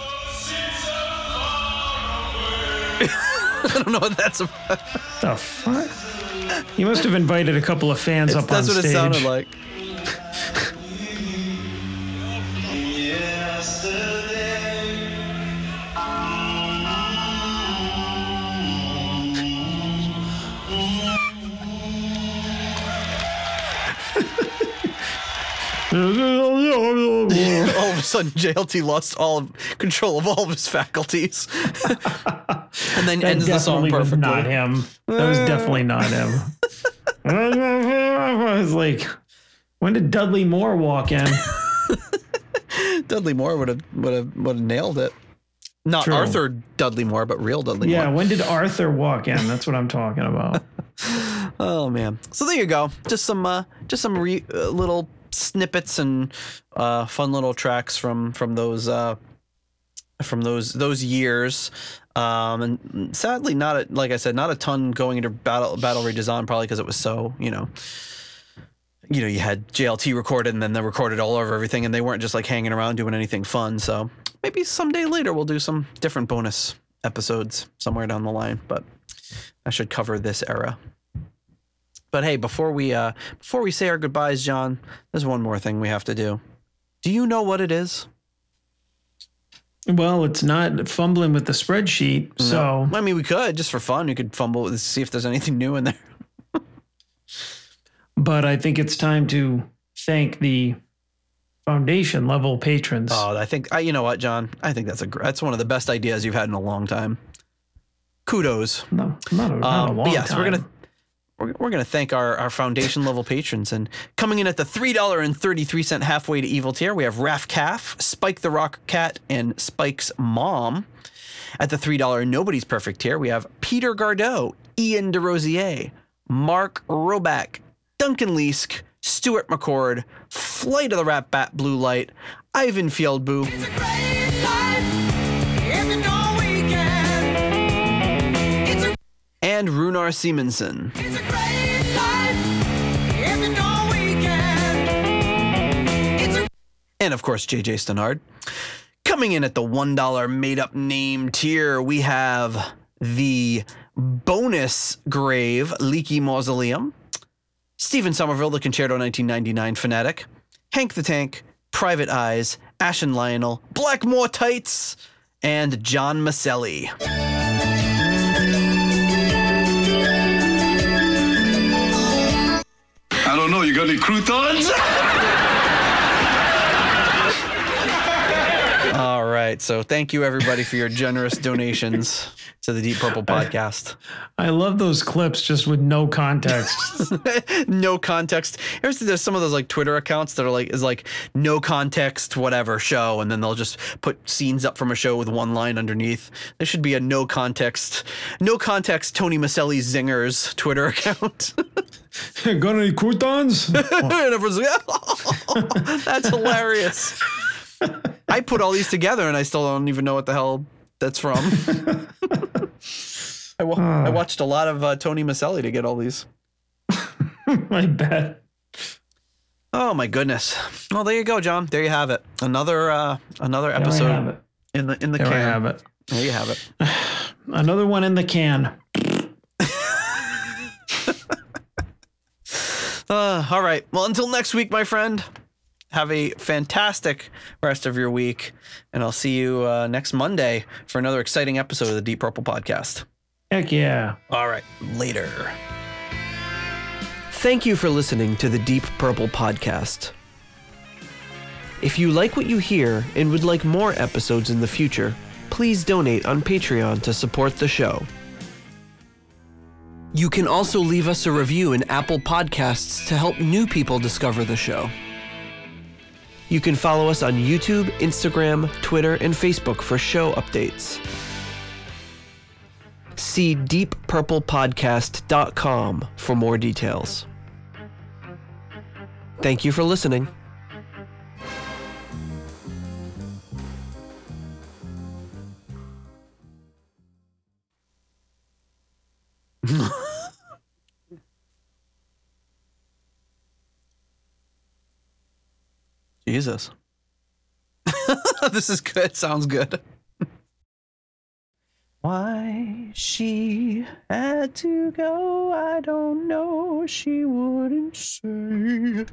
I don't know what that's about. The fuck? He must have invited a couple of fans It's- up on stage. that's what it sounded like. Sudden, JLT lost all of control of all of his faculties, (laughs) and then ends the song perfectly. not him. That was definitely not him. (laughs) I was like, when did Dudley Moore walk in? (laughs) Dudley Moore would have would have would have nailed it. Not True. Arthur Dudley Moore, but real Dudley yeah, Moore. when did Arthur walk in? That's what I'm talking about. Oh man. So there you go. Just some uh, just some re- uh, little snippets and uh, fun little tracks from from those uh, from those those years. Um, and sadly, not a, like I said, not a ton going into battle battle redesign, probably because it was so you know. You know, you had JLT recorded and then they recorded all over everything, and they weren't just like hanging around doing anything fun. So maybe someday later we'll do some different bonus episodes somewhere down the line. But I should cover this era. But hey, before we uh before we say our goodbyes, John, there's one more thing we have to do. Do you know what it is? Well, it's not fumbling with the spreadsheet, so I mean, we could just for fun. We could fumble and see if there's anything new in there. (laughs) but I think it's time to thank the foundation level patrons. Oh, I think I. You know what, John? I think that's a that's one of the best ideas you've had in a long time. Kudos. no, not a, not a Um, long yes, time. we're gonna we're, we're gonna thank our, our foundation level patrons and coming in at the three dollar and thirty three cent halfway to evil tier, we have Raf Calf, Spike the Rock Cat, and Spike's mom. At the three dollar nobody's perfect tier, we have Peter Gardot, Ian DeRosier, Mark Roback, Duncan Leask, Stuart McCord, Flight of the Rat Bat Blue Light, Ivan Fieldboo, and Runar Simonson. And of course, JJ Stenard. Coming in at the $1 made up name tier, we have the bonus grave Leaky Mausoleum, Stephen Somerville, the Concerto 1999 fanatic, Hank the Tank, Private Eyes, Ashen Lionel, Blackmore Tights, and John Maselli. I don't know. You got any croutons? (laughs) All right. So thank you everybody for your generous donations (laughs) to the Deep Purple podcast. I love those clips just with no context. (laughs) no context. Here's there's some of those like Twitter accounts that are like is like no context whatever show, and then they'll just put scenes up from a show with one line underneath. There should be a no context, no context Tony Maselli zingers Twitter account. (laughs) Got any croutons? and everyone's like, oh, that's hilarious. I put all these together and I still don't even know what the hell that's from. (laughs) I, wa- I watched a lot of uh, Tony Maselli to get all these. (laughs) I bet. Oh my goodness. Well, there you go, John. There you have it. Another uh, another have episode it. in the in the There I can. have it. There you have it. (sighs) Another one in the can. (laughs) Uh, all right. Well, until next week, my friend. Have a fantastic rest of your week, and I'll see you uh, next Monday for another exciting episode of the Deep Purple Podcast. Heck yeah. All right, later. Thank you for listening to the Deep Purple Podcast. If you like what you hear and would like more episodes in the future, please donate on Patreon to support the show. You can also leave us a review in Apple Podcasts to help new people discover the show. You can follow us on YouTube, Instagram, Twitter, and Facebook for show updates. See deeppurplepodcast.com for more details. Thank you for listening. (laughs) Jesus. (laughs) this is good. Sounds good. Why she had to go, I don't know. She wouldn't say.